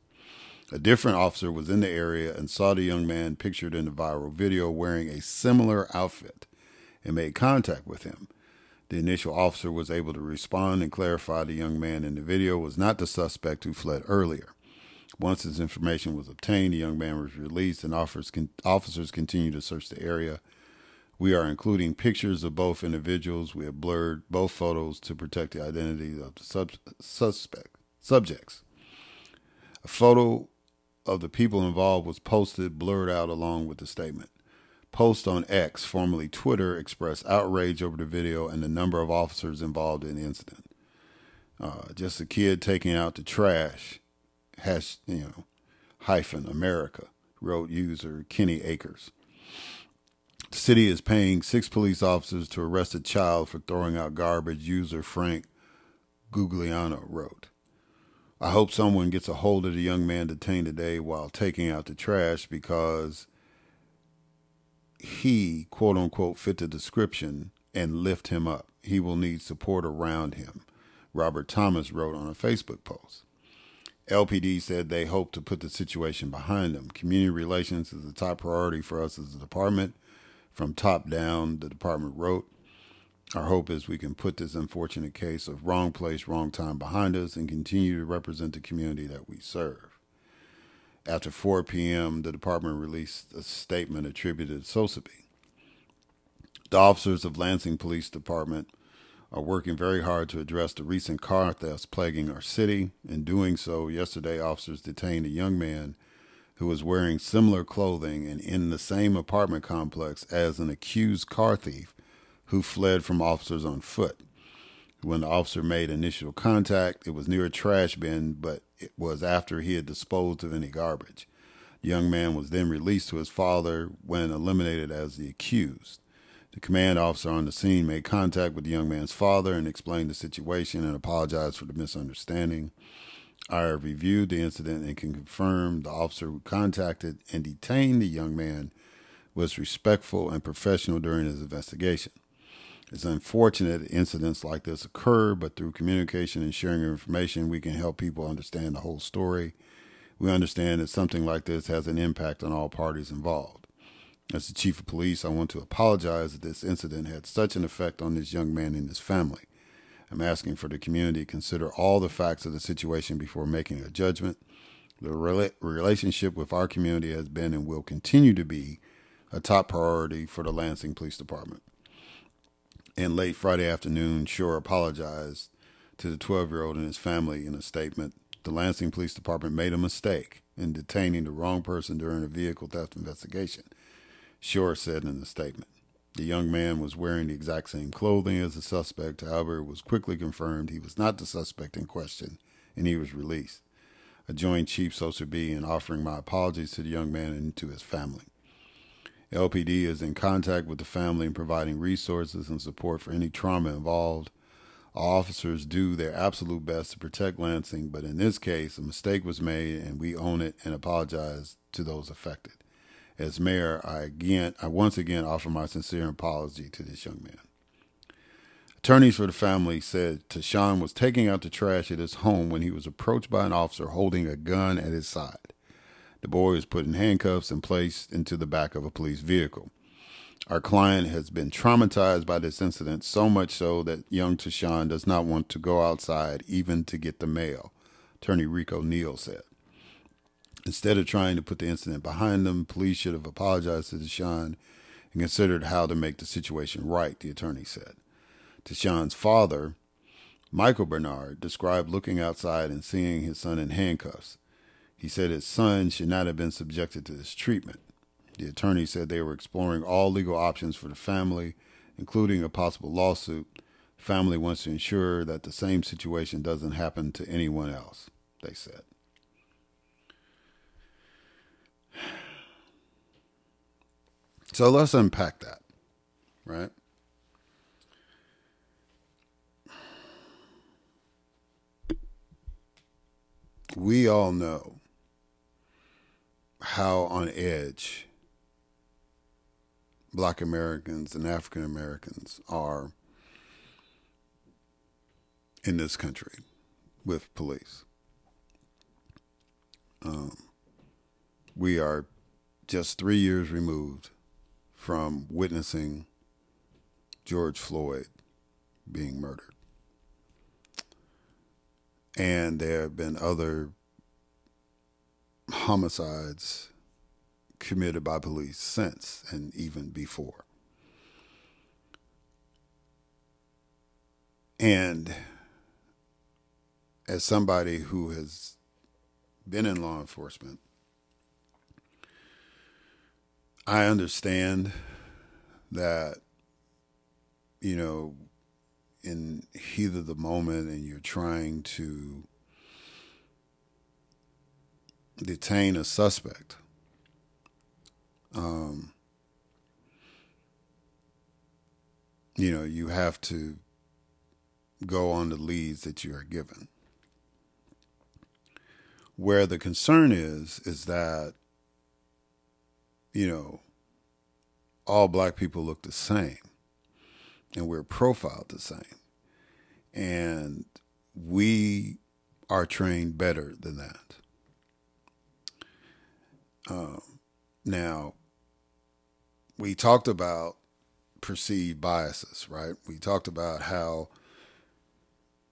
A different officer was in the area and saw the young man pictured in the viral video wearing a similar outfit and made contact with him. The initial officer was able to respond and clarify the young man in the video was not the suspect who fled earlier. Once his information was obtained, the young man was released and officers continued to search the area we are including pictures of both individuals. We have blurred both photos to protect the identity of the sub- suspect subjects. A photo of the people involved was posted, blurred out along with the statement. Post on X, formerly Twitter, expressed outrage over the video and the number of officers involved in the incident. Uh, just a kid taking out the trash, hash, you know, hyphen America, wrote user Kenny Akers. The city is paying six police officers to arrest a child for throwing out garbage, user Frank Gugliano wrote. I hope someone gets a hold of the young man detained today while taking out the trash because he, quote unquote, fit the description and lift him up. He will need support around him, Robert Thomas wrote on a Facebook post. LPD said they hope to put the situation behind them. Community relations is a top priority for us as a department from top down, the department wrote. Our hope is we can put this unfortunate case of wrong place, wrong time behind us and continue to represent the community that we serve. After 4 p.m., the department released a statement attributed to Sosebee. The officers of Lansing Police Department are working very hard to address the recent car thefts plaguing our city. In doing so, yesterday officers detained a young man who was wearing similar clothing and in the same apartment complex as an accused car thief who fled from officers on foot. When the officer made initial contact, it was near a trash bin, but it was after he had disposed of any garbage. The young man was then released to his father when eliminated as the accused. The command officer on the scene made contact with the young man's father and explained the situation and apologized for the misunderstanding. I have reviewed the incident and can confirm the officer who contacted and detained the young man was respectful and professional during his investigation. It's unfortunate incidents like this occur, but through communication and sharing information, we can help people understand the whole story. We understand that something like this has an impact on all parties involved. As the chief of police, I want to apologize that this incident had such an effect on this young man and his family. I'm asking for the community to consider all the facts of the situation before making a judgment. The rela- relationship with our community has been and will continue to be a top priority for the Lansing Police Department and late Friday afternoon, Schor apologized to the 12 year old and his family in a statement. The Lansing Police Department made a mistake in detaining the wrong person during a vehicle theft investigation, Schor said in the statement. The young man was wearing the exact same clothing as the suspect. However, it was quickly confirmed he was not the suspect in question, and he was released. I joined Chief Sosebee in offering my apologies to the young man and to his family. LPD is in contact with the family and providing resources and support for any trauma involved. Our officers do their absolute best to protect Lansing, but in this case, a mistake was made and we own it and apologize to those affected. As mayor, I again, I once again offer my sincere apology to this young man. Attorneys for the family said Tashawn was taking out the trash at his home when he was approached by an officer holding a gun at his side. The boy was put in handcuffs and placed into the back of a police vehicle. Our client has been traumatized by this incident, so much so that young Tashawn does not want to go outside even to get the mail, Attorney Rico Neal said. Instead of trying to put the incident behind them, police should have apologized to Tashawn and considered how to make the situation right, the attorney said. Tashawn's father, Michael Bernard, described looking outside and seeing his son in handcuffs. He said his son should not have been subjected to this treatment. The attorney said they were exploring all legal options for the family, including a possible lawsuit. The family wants to ensure that the same situation doesn't happen to anyone else, they said. So let's unpack that, right? We all know how on edge black Americans and African Americans are in this country with police. Um, we are just three years removed from witnessing George Floyd being murdered. And there have been other homicides committed by police since and even before. And as somebody who has been in law enforcement, I understand that, you know, in heat of the moment and you're trying to detain a suspect. Um, you know, you have to go on the leads that you are given. Where the concern is, is that, you know, all black people look the same and we're profiled the same. And we are trained better than that. Um, now, we talked about perceived biases, right? We talked about how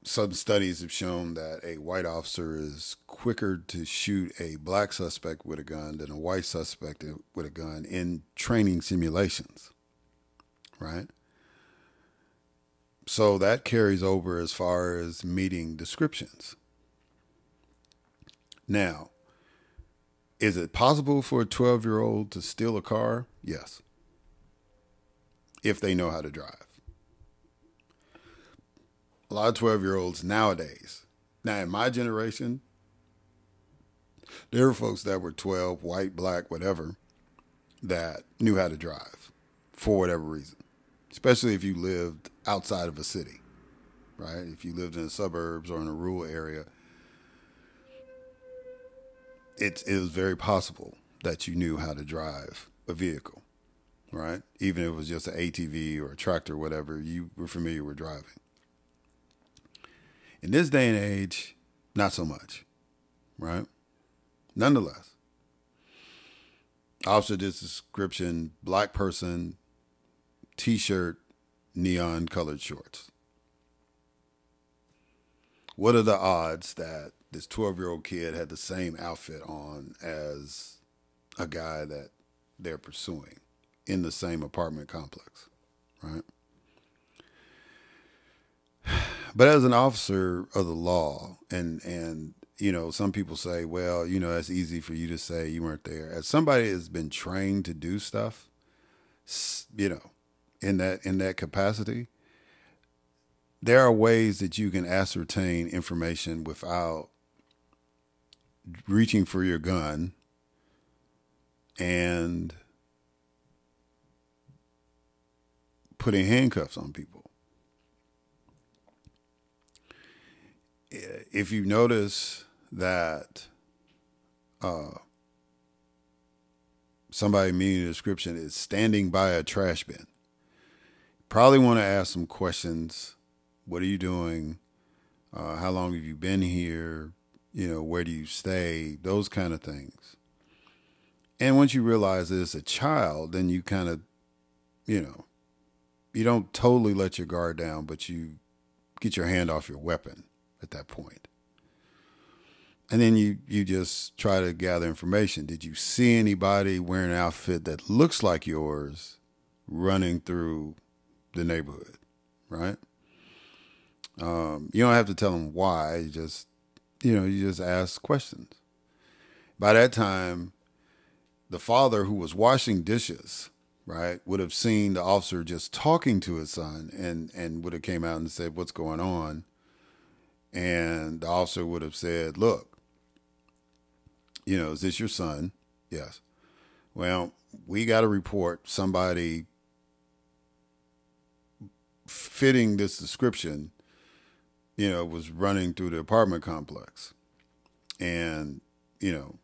some studies have shown that a white officer is quicker to shoot a black suspect with a gun than a white suspect with a gun in training simulations, right? So that carries over as far as meeting descriptions. Now, is it possible for a 12 year old to steal a car? Yes. If they know how to drive. A lot of 12 year olds nowadays, now in my generation, there were folks that were 12, white, black, whatever, that knew how to drive for whatever reason, especially if you lived outside of a city, right? If you lived in the suburbs or in a rural area, it, it was very possible that you knew how to drive a vehicle, right? Even if it was just an ATV or a tractor, or whatever, you were familiar with driving. In this day and age, not so much, right? Nonetheless, officer description black person, t shirt, neon colored shorts. What are the odds that this 12 year old kid had the same outfit on as a guy that they're pursuing in the same apartment complex, right? But as an officer of the law, and and you know, some people say, well, you know, that's easy for you to say you weren't there. As somebody has been trained to do stuff, you know, in that in that capacity, there are ways that you can ascertain information without reaching for your gun and putting handcuffs on people. If you notice that uh, somebody meeting the description is standing by a trash bin, probably want to ask some questions. What are you doing? Uh, how long have you been here? You know, where do you stay? Those kind of things. And once you realize it's a child, then you kind of, you know, you don't totally let your guard down, but you get your hand off your weapon at that point. And then you you just try to gather information. Did you see anybody wearing an outfit that looks like yours running through the neighborhood, right? Um, you don't have to tell them why. You just you know you just ask questions. By that time, the father who was washing dishes, right, would have seen the officer just talking to his son, and and would have came out and said, "What's going on?" And the officer would have said, "Look, you know, is this your son?" Yes. Well, we got to report somebody fitting this description, you know, was running through the apartment complex. And, you know,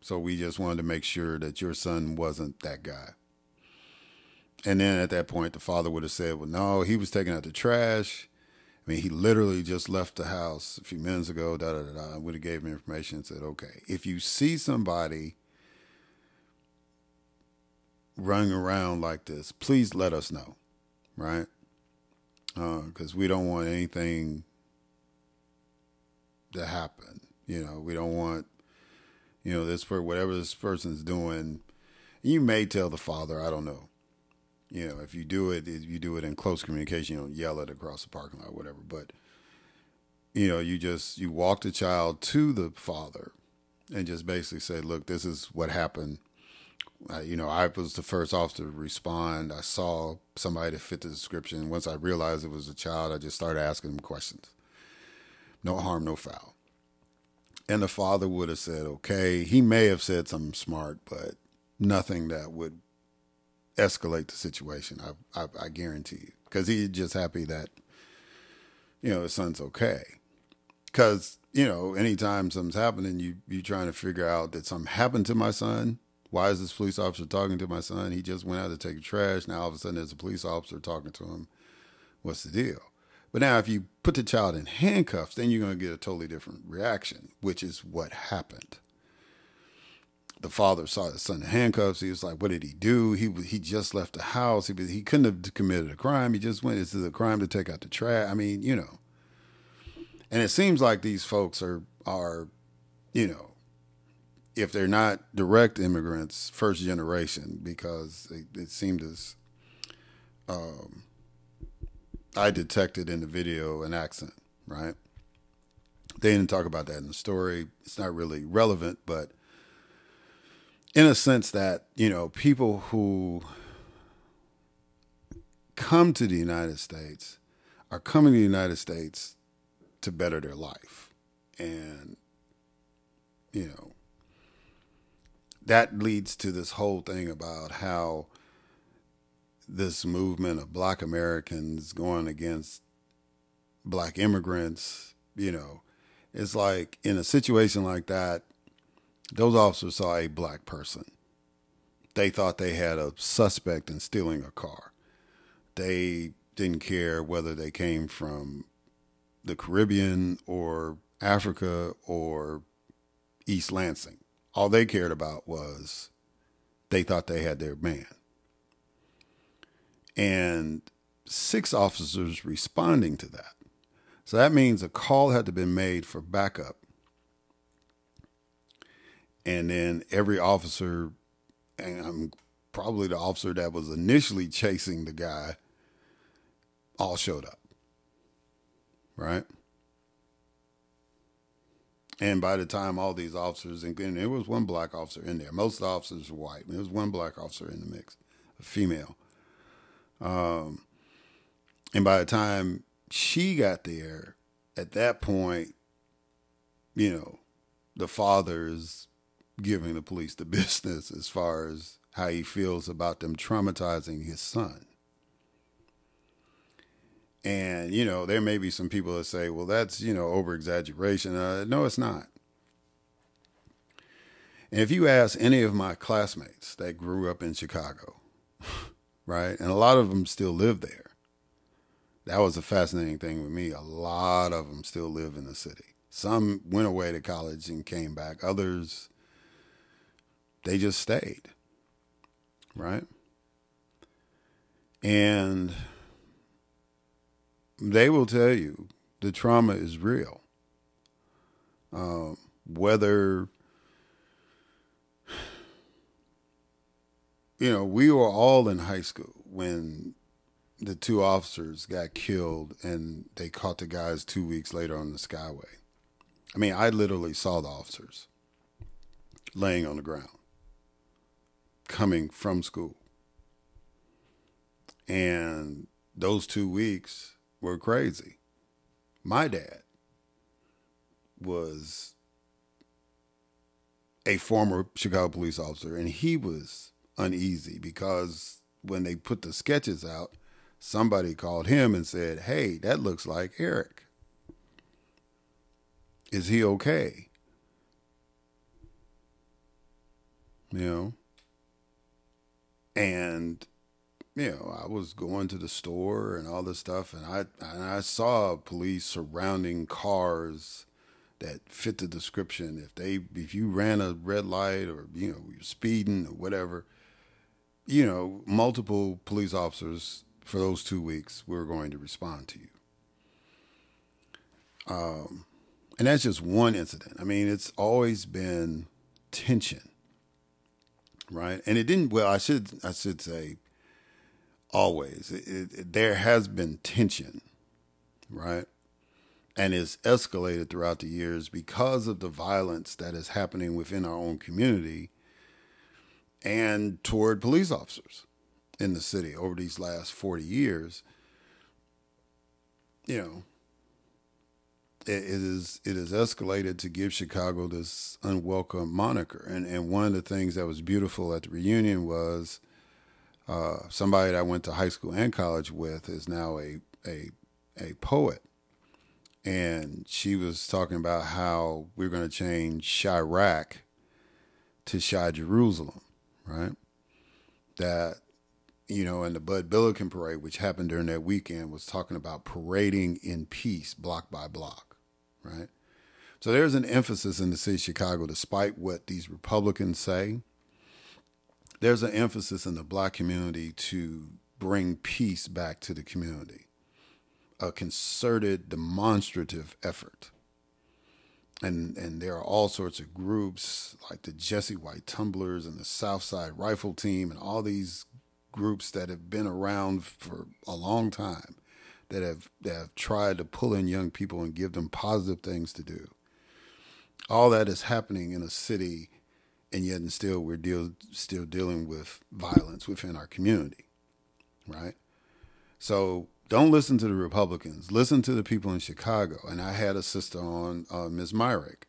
so we just wanted to make sure that your son wasn't that guy. And then at that point, the father would have said, well, no, he was taking out the trash. I mean, he literally just left the house a few minutes ago, da da da da. I would have gave him information and said, okay, if you see somebody running around like this, please let us know, right? Because uh, we don't want anything to happen. You know, we don't want, you know, this for whatever this person's doing. You may tell the father, I don't know. You know, if you do it, if you do it in close communication, you don't yell it across the parking lot, whatever. But you know, you just you walk the child to the father and just basically say, "Look, this is what happened." Uh, you know, I was the first officer to respond. I saw somebody that fit the description. Once I realized it was a child, I just started asking them questions. No harm, no foul. And the father would have said, okay. He may have said something smart, but nothing that would escalate the situation. I, I, I guarantee you. Because he's just happy that, you know, his son's okay. Because, you know, anytime something's happening, you, you trying to figure out that something happened to my son why is this police officer talking to my son? He just went out to take the trash. Now all of a sudden there's a police officer talking to him. What's the deal? But now if you put the child in handcuffs, then you're going to get a totally different reaction, which is what happened. The father saw his son in handcuffs. He was like, "What did he do? He he just left the house. He he couldn't have committed a crime. He just went into the crime to take out the trash. I mean, you know." And it seems like these folks are are, you know, if they're not direct immigrants, first generation, because it, it seemed as um, I detected in the video an accent, right? They didn't talk about that in the story. It's not really relevant, but in a sense that, you know, people who come to the United States are coming to the United States to better their life. And, you know, that leads to this whole thing about how this movement of black Americans going against black immigrants, you know, it's like in a situation like that, those officers saw a black person. They thought they had a suspect in stealing a car. They didn't care whether they came from the Caribbean or Africa or East Lansing. All they cared about was they thought they had their man. And six officers responding to that. So that means a call had to be made for backup. And then every officer, and I'm probably the officer that was initially chasing the guy, all showed up. Right? And by the time all these officers, and there was one black officer in there. Most of the officers were white. There was one black officer in the mix, a female. Um, and by the time she got there, at that point, you know, the father is giving the police the business as far as how he feels about them traumatizing his son. And, you know, there may be some people that say, well, that's, you know, over exaggeration. Uh, no, it's not. And if you ask any of my classmates that grew up in Chicago, right, and a lot of them still live there, that was a fascinating thing with me. A lot of them still live in the city. Some went away to college and came back. Others, they just stayed, right? And they will tell you the trauma is real. Um, whether you know, we were all in high school when the two officers got killed and they caught the guys two weeks later on the Skyway. I mean, I literally saw the officers laying on the ground coming from school. And those two weeks, were crazy. My dad was a former Chicago police officer, and he was uneasy because when they put the sketches out, somebody called him and said, Hey, that looks like Erik. Is he okay? You know? And you know, I was going to the store and all this stuff, and I and I saw police surrounding cars that fit the description. If they if you ran a red light or you know you're speeding or whatever, you know, multiple police officers for those two weeks were going to respond to you. Um, and that's just one incident. I mean, it's always been tension, right? And it didn't. Well, I should I should say always. It, it, there has been tension, right? And it's escalated throughout the years because of the violence that is happening within our own community and toward police officers in the city over these last 40 years. You know, it, is it is escalated to give Chicago this unwelcome moniker. And and one of the things that was beautiful at the reunion was uh, somebody that I went to high school and college with is now a a a poet, and she was talking about how we're going to change Chiraq to Chi Jerusalem, right? That you know, and the Bud Billiken parade, which happened during that weekend, was talking about parading in peace, block by block, right? So there's an emphasis in the city of Chicago, despite what these Republicans say there's an emphasis in the black community to bring peace back to the community, a concerted, demonstrative effort. And, and there are all sorts of groups like the Jesse White Tumblers and the Southside Rifle Team and all these groups that have been around for a long time that have that have tried to pull in young people and give them positive things to do. All that is happening in a city and yet and still we're deal, still dealing with violence within our community, right? So don't listen to the Republicans. Listen to the people in Chicago. And I had a sister on, uh, Ms. Myrick,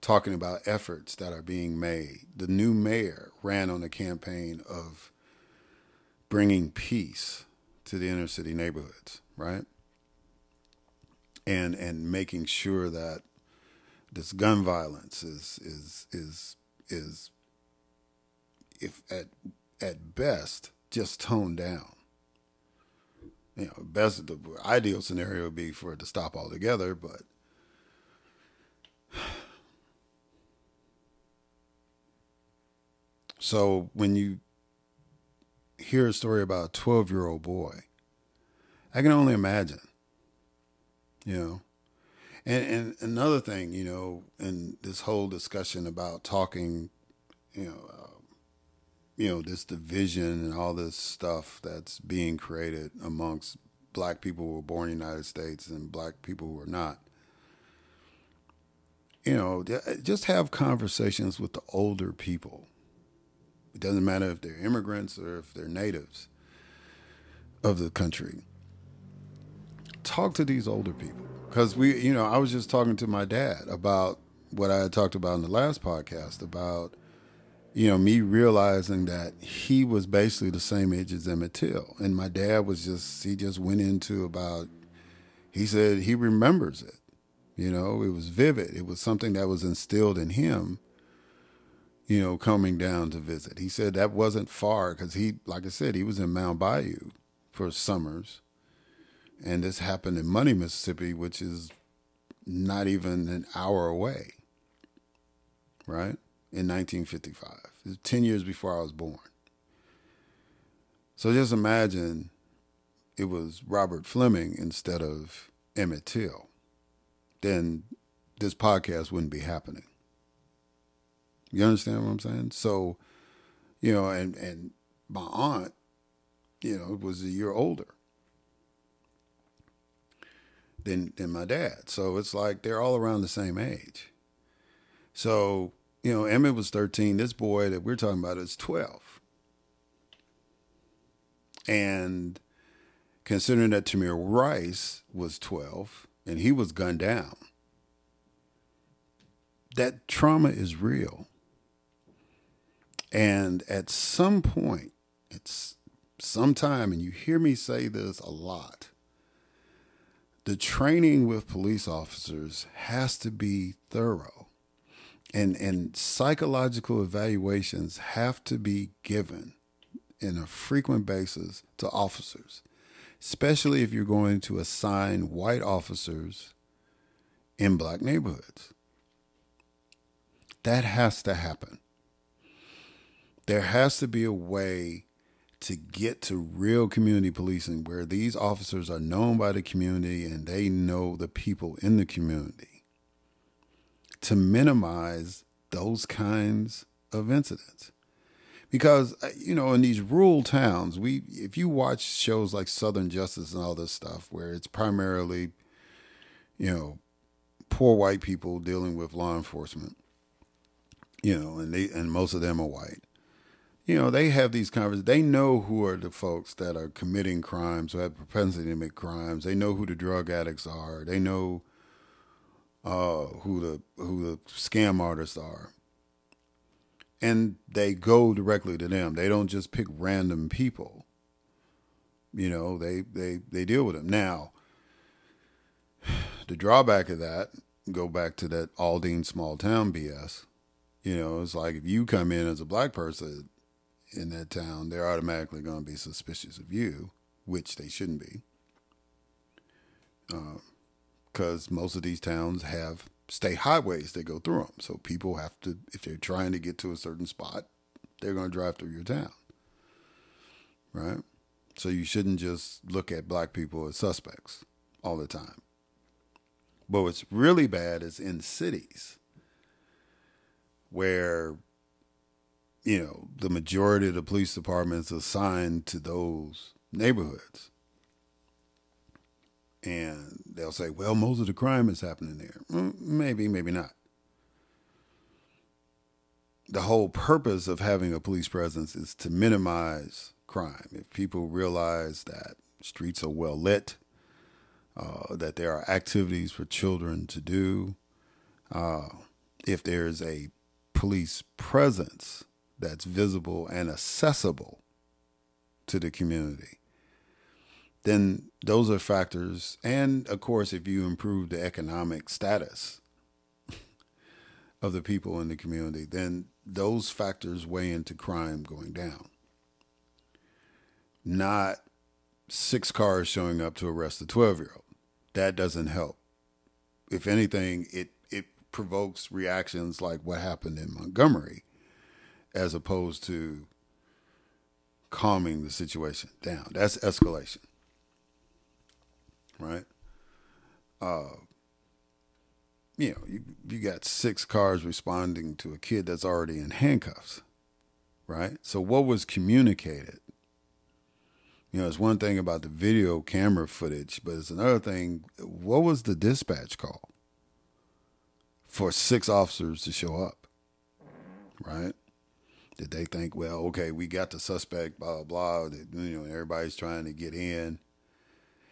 talking about efforts that are being made. The new mayor ran on a campaign of bringing peace to the inner city neighborhoods, right? And and making sure that this gun violence is is is is, if at at best, just toned down. You know, best the ideal scenario would be for it to stop altogether, but so when you hear a story about a 12 year old boy, I can only imagine, you know. And, and another thing, you know, in this whole discussion about talking, you know, uh, you know, this division and all this stuff that's being created amongst black people who were born in the United States and black people who are not. You know, just have conversations with the older people. It doesn't matter if they're immigrants or if they're natives of the country. Talk to these older people. Because we, you know, I was just talking to my dad about what I had talked about in the last podcast about you know, me realizing that he was basically the same age as Emmett Till. And my dad was just, he just went into about, he said he remembers it. You know, it was vivid. It was something that was instilled in him, you know, coming down to visit. He said that wasn't far because he, like I said, he was in Mound Bayou for summers. And this happened in Money, Mississippi, which is not even an hour away. Right? in 1955. 10 years before I was born. So just imagine it was Robert Fleming instead of Emmett Till. Then this podcast wouldn't be happening. You understand what I'm saying? So, you know, and, and my aunt, you know, was a year older than than my dad. So it's like they're all around the same age. So you know, Emmett was 13. This boy that we're talking about is 12. And considering that Tamir Rice was 12 and he was gunned down, that trauma is real. And at some point, it's sometime, and you hear me say this a lot, the training with police officers has to be thorough and and psychological evaluations have to be given in a frequent basis to officers, especially if you're going to assign white officers in black neighborhoods. That has to happen. There has to be a way to get to real community policing where these officers are known by the community and they know the people in the community to minimize those kinds of incidents. Because uh, you know, in these rural towns, we if you watch shows like Southern Justice and all this stuff, where it's primarily, you know, poor white people dealing with law enforcement, you know, and they and most of them are white. You know, they have these conversations. They know who are the folks that are committing crimes, who have propensity to commit crimes. They know who the drug addicts are. They know uh, who the who the scam artists are, and they go directly to them. They don't just pick random people. You know, they they they deal with them. Now, the drawback of that, go back to that Aldean small town BS. You know, it's like if you come in as a black person in that town, they're automatically going to be suspicious of you, which they shouldn't be. Uh, because most of these towns have state highways that go through them. So people have to, if they're trying to get to a certain spot, they're going to drive through your town. Right? So you shouldn't just look at black people as suspects all the time. But what's really bad is in cities where, you know, the majority of the police departments assigned to those neighborhoods and they'll say, well, most of the crime is happening there. Mm, maybe, maybe not. The whole purpose of having a police presence is to minimize crime. If people realize that streets are well lit, uh, that there are activities for children to do, uh, if there's a police presence that's visible and accessible to the community, then those are factors. And of course, if you improve the economic status of the people in the community, then those factors weigh into crime going down. Not six cars showing up to arrest a 12 year old. That doesn't help. If anything, it, it provokes reactions like what happened in Montgomery as opposed to calming the situation down. That's escalation. Right? Uh, you know, you, you got six cars responding to a kid that's already in handcuffs. Right? So, what was communicated? You know, it's one thing about the video camera footage, but it's another thing. What was the dispatch call for six officers to show up? Right? Did they think, well, okay, we got the suspect, blah, blah, blah. You know, everybody's trying to get in.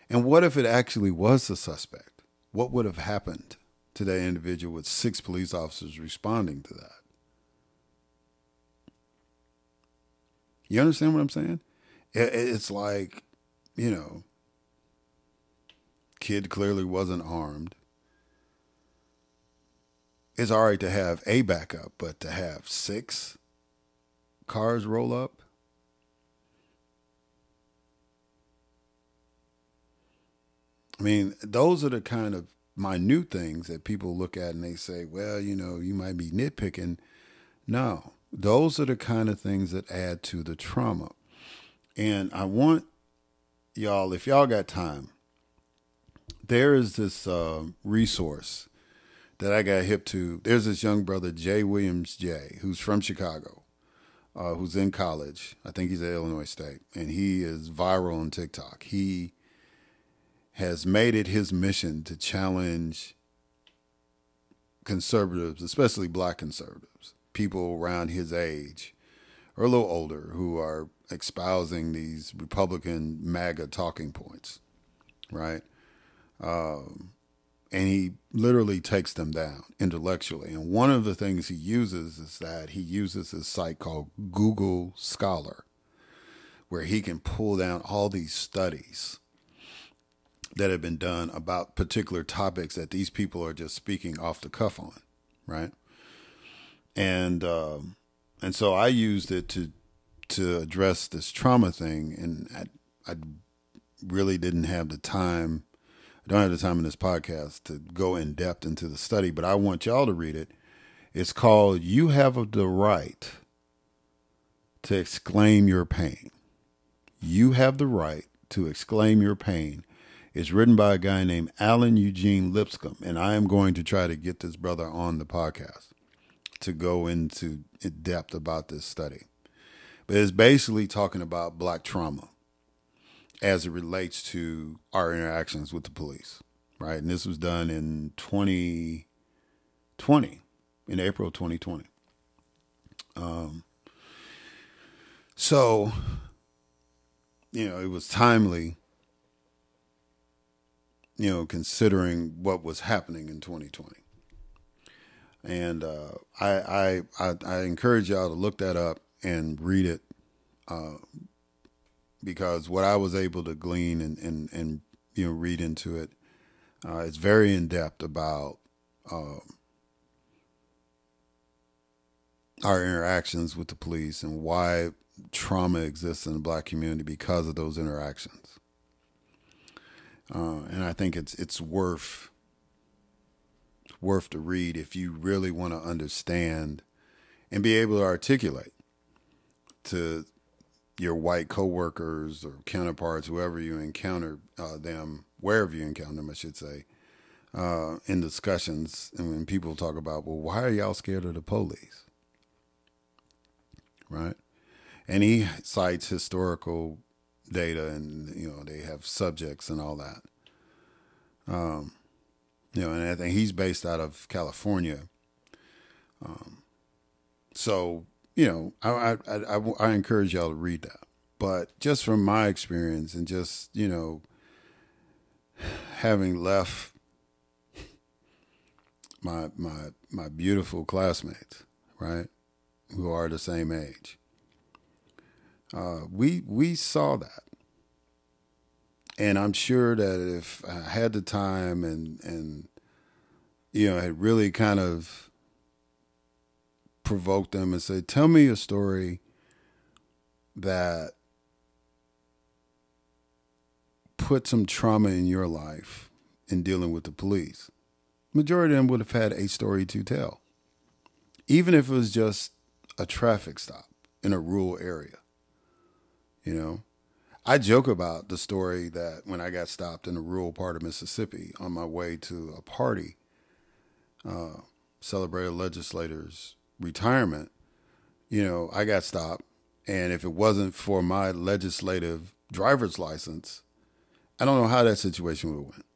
And what if it actually was the suspect? What would have happened to that individual with six police officers responding to that? You understand what I'm saying? It's like, you know, kid clearly wasn't armed. It's all right to have a backup, but to have six cars roll up. I mean, those are the kind of minute things that people look at and they say, well, you know, you might be nitpicking. No, those are the kind of things that add to the trauma. And I want y'all, if y'all got time, there is this uh, resource that I got hip to. There's this young brother, Jay Williams Jay, who's from Chicago uh, who's in college. I think he's at Illinois State, and he is viral on TikTok. He has made it his mission to challenge conservatives, especially black conservatives, people around his age or a little older who are espousing these Republican MAGA talking points, right? Um, and he literally takes them down intellectually. And one of the things he uses is that he uses a site called Google Scholar, where he can pull down all these studies that have been done about particular topics that these people are just speaking off the cuff on, right? And um, and so I used it to to address this trauma thing, and I, I really didn't have the time I don't have the time in this podcast to go in depth into the study, but I want y'all to read it. It's called You Have the Right to Exclaim Your Pain. You Have the Right to Exclaim Your Pain. It's written by a guy named Allen Eugene Lipscomb, and I am going to try to get this brother on the podcast to go into depth about this study. But it's basically talking about black trauma as it relates to our interactions with the police, right? And this was done in 2020, in April 2020. Um, so, you know, it was timely, you know, considering what was happening in 2020. And uh, I, I, I, I encourage y'all to look that up and read it. Uh, because what I was able to glean and and, and you know read into it, uh, it's very in depth about um, our interactions with the police and why trauma exists in the black community because of those interactions. Uh, and I think it's it's worth worth to read if you really want to understand and be able to articulate to your white coworkers or counterparts, whoever you encounter uh, them, wherever you encounter them, I should say, uh, in discussions, and when people talk about, well, why are y'all scared of the police? Right? And he cites historical data, and you know they have subjects and all that. Um, you know, and I think he's based out of California. Um, so you know, I, I, I, I encourage y'all to read that. But just from my experience and just, you know, having left my my my beautiful classmates, right, who are the same age, uh, we we saw that, and I'm sure that if I had the time and and you know had really kind of provoke them and say, "Tell me a story that put some trauma in your life in dealing with the police." Majority of them would have had a story to tell, even if it was just a traffic stop in a rural area. You know, I joke about the story that when I got stopped in a rural part of Mississippi on my way to a party, uh, celebrate a legislator's retirement, you know, I got stopped. And if it wasn't for my legislative driver's license, I don't know how that situation would have went.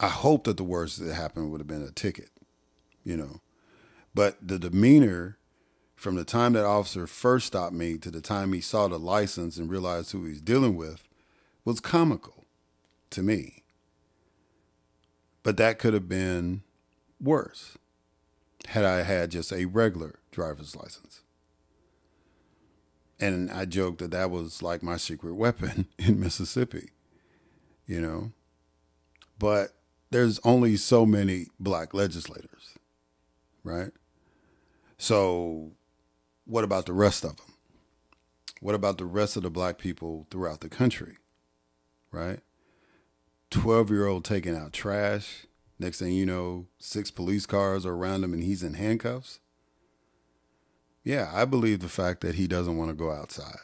I hope that the worst that happened would have been a ticket, you know. But the demeanor from the time that officer first stopped me to the time he saw the license and realized who he's dealing with was comical to me. But that could have been worse had I had just a regular driver's license. And I joked that that was like my secret weapon in Mississippi, you know. But there's only so many black legislators, right? So, what about the rest of them? What about the rest of the black people throughout the country, right? 12 year old taking out trash. Next thing you know, six police cars are around him and he's in handcuffs. Yeah, I believe the fact that he doesn't want to go outside.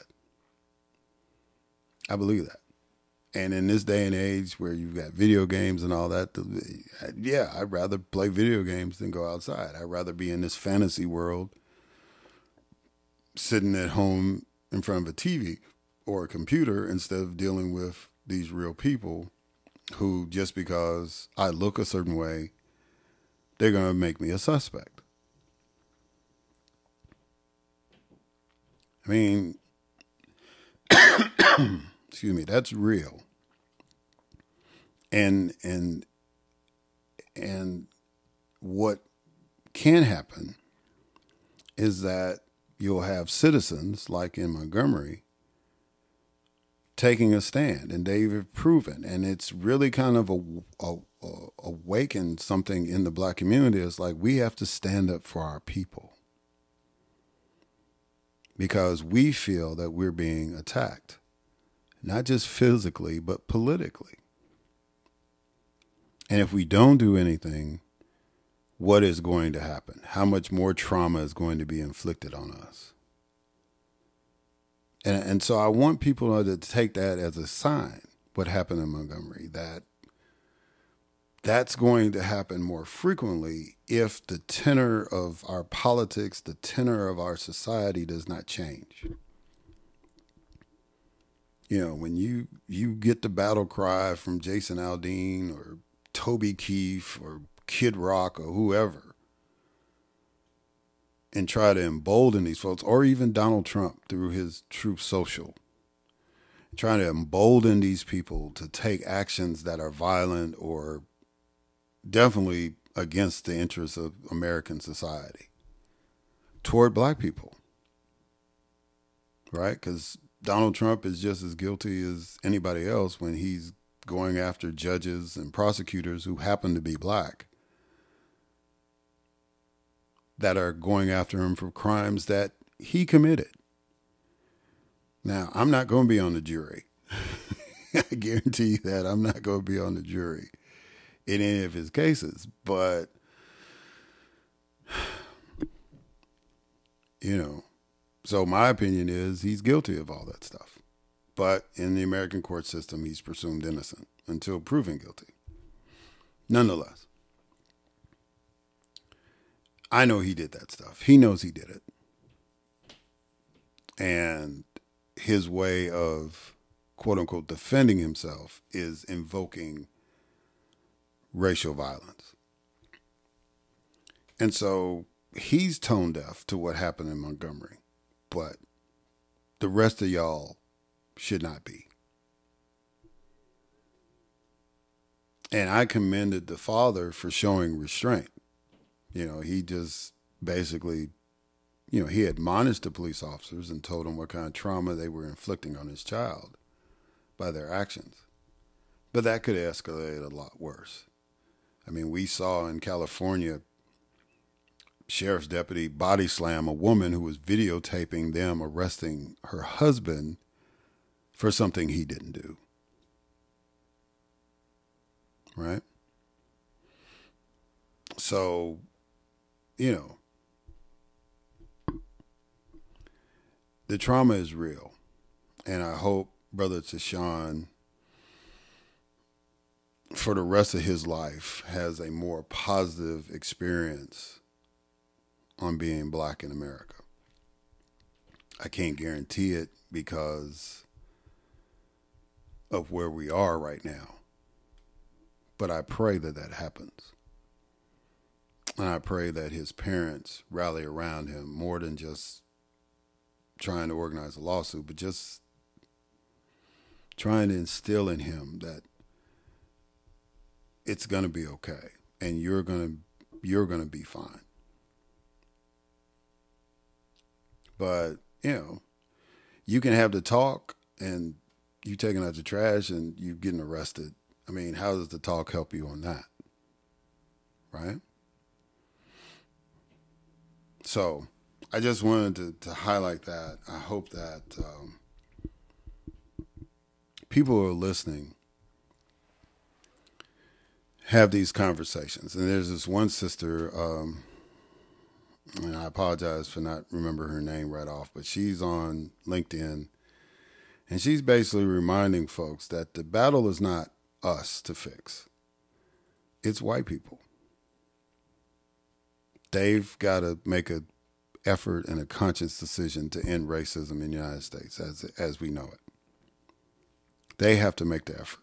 I believe that. And in this day and age where you've got video games and all that, yeah, I'd rather play video games than go outside. I'd rather be in this fantasy world sitting at home in front of a TV or a computer instead of dealing with these real people who, just because I look a certain way, they're going to make me a suspect. I mean, excuse me, that's real. And and and what can happen is that you'll have citizens like in Montgomery taking a stand, and they've proven, and it's really kind of a, a, a awakened something in the black community. It's like we have to stand up for our people because we feel that we're being attacked, not just physically, but politically. And if we don't do anything, what is going to happen? How much more trauma is going to be inflicted on us? And, and so I want people to take that as a sign, what happened in Montgomery, that that's going to happen more frequently if the tenor of our politics, the tenor of our society does not change. You know, when you you get the battle cry from Jason Aldean or Toby Keith or Kid Rock or whoever and try to embolden these folks, or even Donald Trump through his Truth Social, trying to embolden these people to take actions that are violent or definitely against the interests of American society toward black people. Right? Because Donald Trump is just as guilty as anybody else when he's going after judges and prosecutors who happen to be black that are going after him for crimes that he committed. Now, I'm not going to be on the jury. I guarantee you that I'm not going to be on the jury in any of his cases. But, you know, so my opinion is he's guilty of all that stuff. But in the American court system, he's presumed innocent until proven guilty. Nonetheless, I know he did that stuff. He knows he did it. And his way of quote unquote defending himself is invoking racial violence. And so he's tone deaf to what happened in Montgomery, but the rest of y'all should not be. And I commended the father for showing restraint. You know, he just basically, you know, he admonished the police officers and told them what kind of trauma they were inflicting on his child by their actions. But that could escalate a lot worse. I mean, we saw in California sheriff's deputy body slam a woman who was videotaping them arresting her husband for something he didn't do. Right? So, you know, the trauma is real. And I hope Brother Tashawn, for the rest of his life, has a more positive experience on being black in America. I can't guarantee it because of where we are right now. But I pray that that happens. And I pray that his parents rally around him more than just trying to organize a lawsuit, but just trying to instill in him that it's going to be okay and you're going to you're going to be fine. But, you know, you can have the talk and you taking out the trash and you getting arrested. I mean, how does the talk help you on that? Right? So I just wanted to, to highlight that. I hope that um, people who are listening have these conversations. And there's this one sister, um, and I apologize for not remember her name right off, but she's on LinkedIn, and she's basically reminding folks that the battle is not us to fix; it's white people. They've got to make an effort and a conscious decision to end racism in the United States as as we know it. They have to make the effort.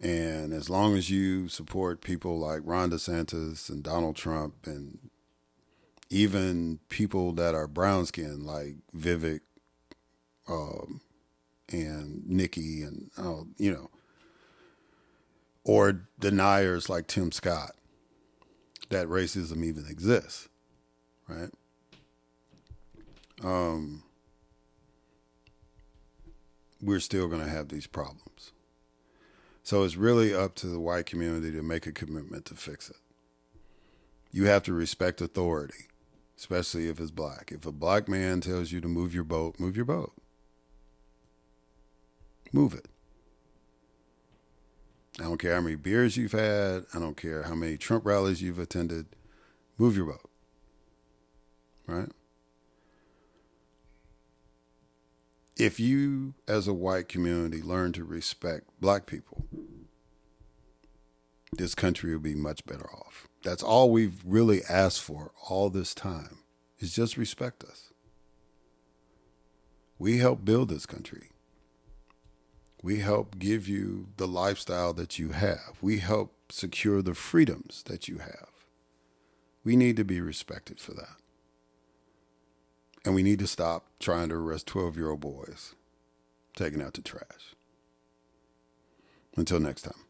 And as long as you support people like Ron DeSantis and Donald Trump and even people that are brown skinned like Vivek um, and Nikki and uh, you know, or deniers like Tim Scott that racism even exists, right? Um, we're still going to have these problems. So it's really up to the white community to make a commitment to fix it. You have to respect authority especially if it's black. If a black man tells you to move your boat, move your boat. Move it. I don't care how many beers you've had. I don't care how many Trump rallies you've attended. Move your boat. Right? If you, as a white community, learn to respect black people, this country will be much better off. That's all we've really asked for all this time is just respect us. We help build this country. We help give you the lifestyle that you have. We help secure the freedoms that you have. We need to be respected for that. And we need to stop trying to arrest 12 year old boys taking out the trash. Until next time.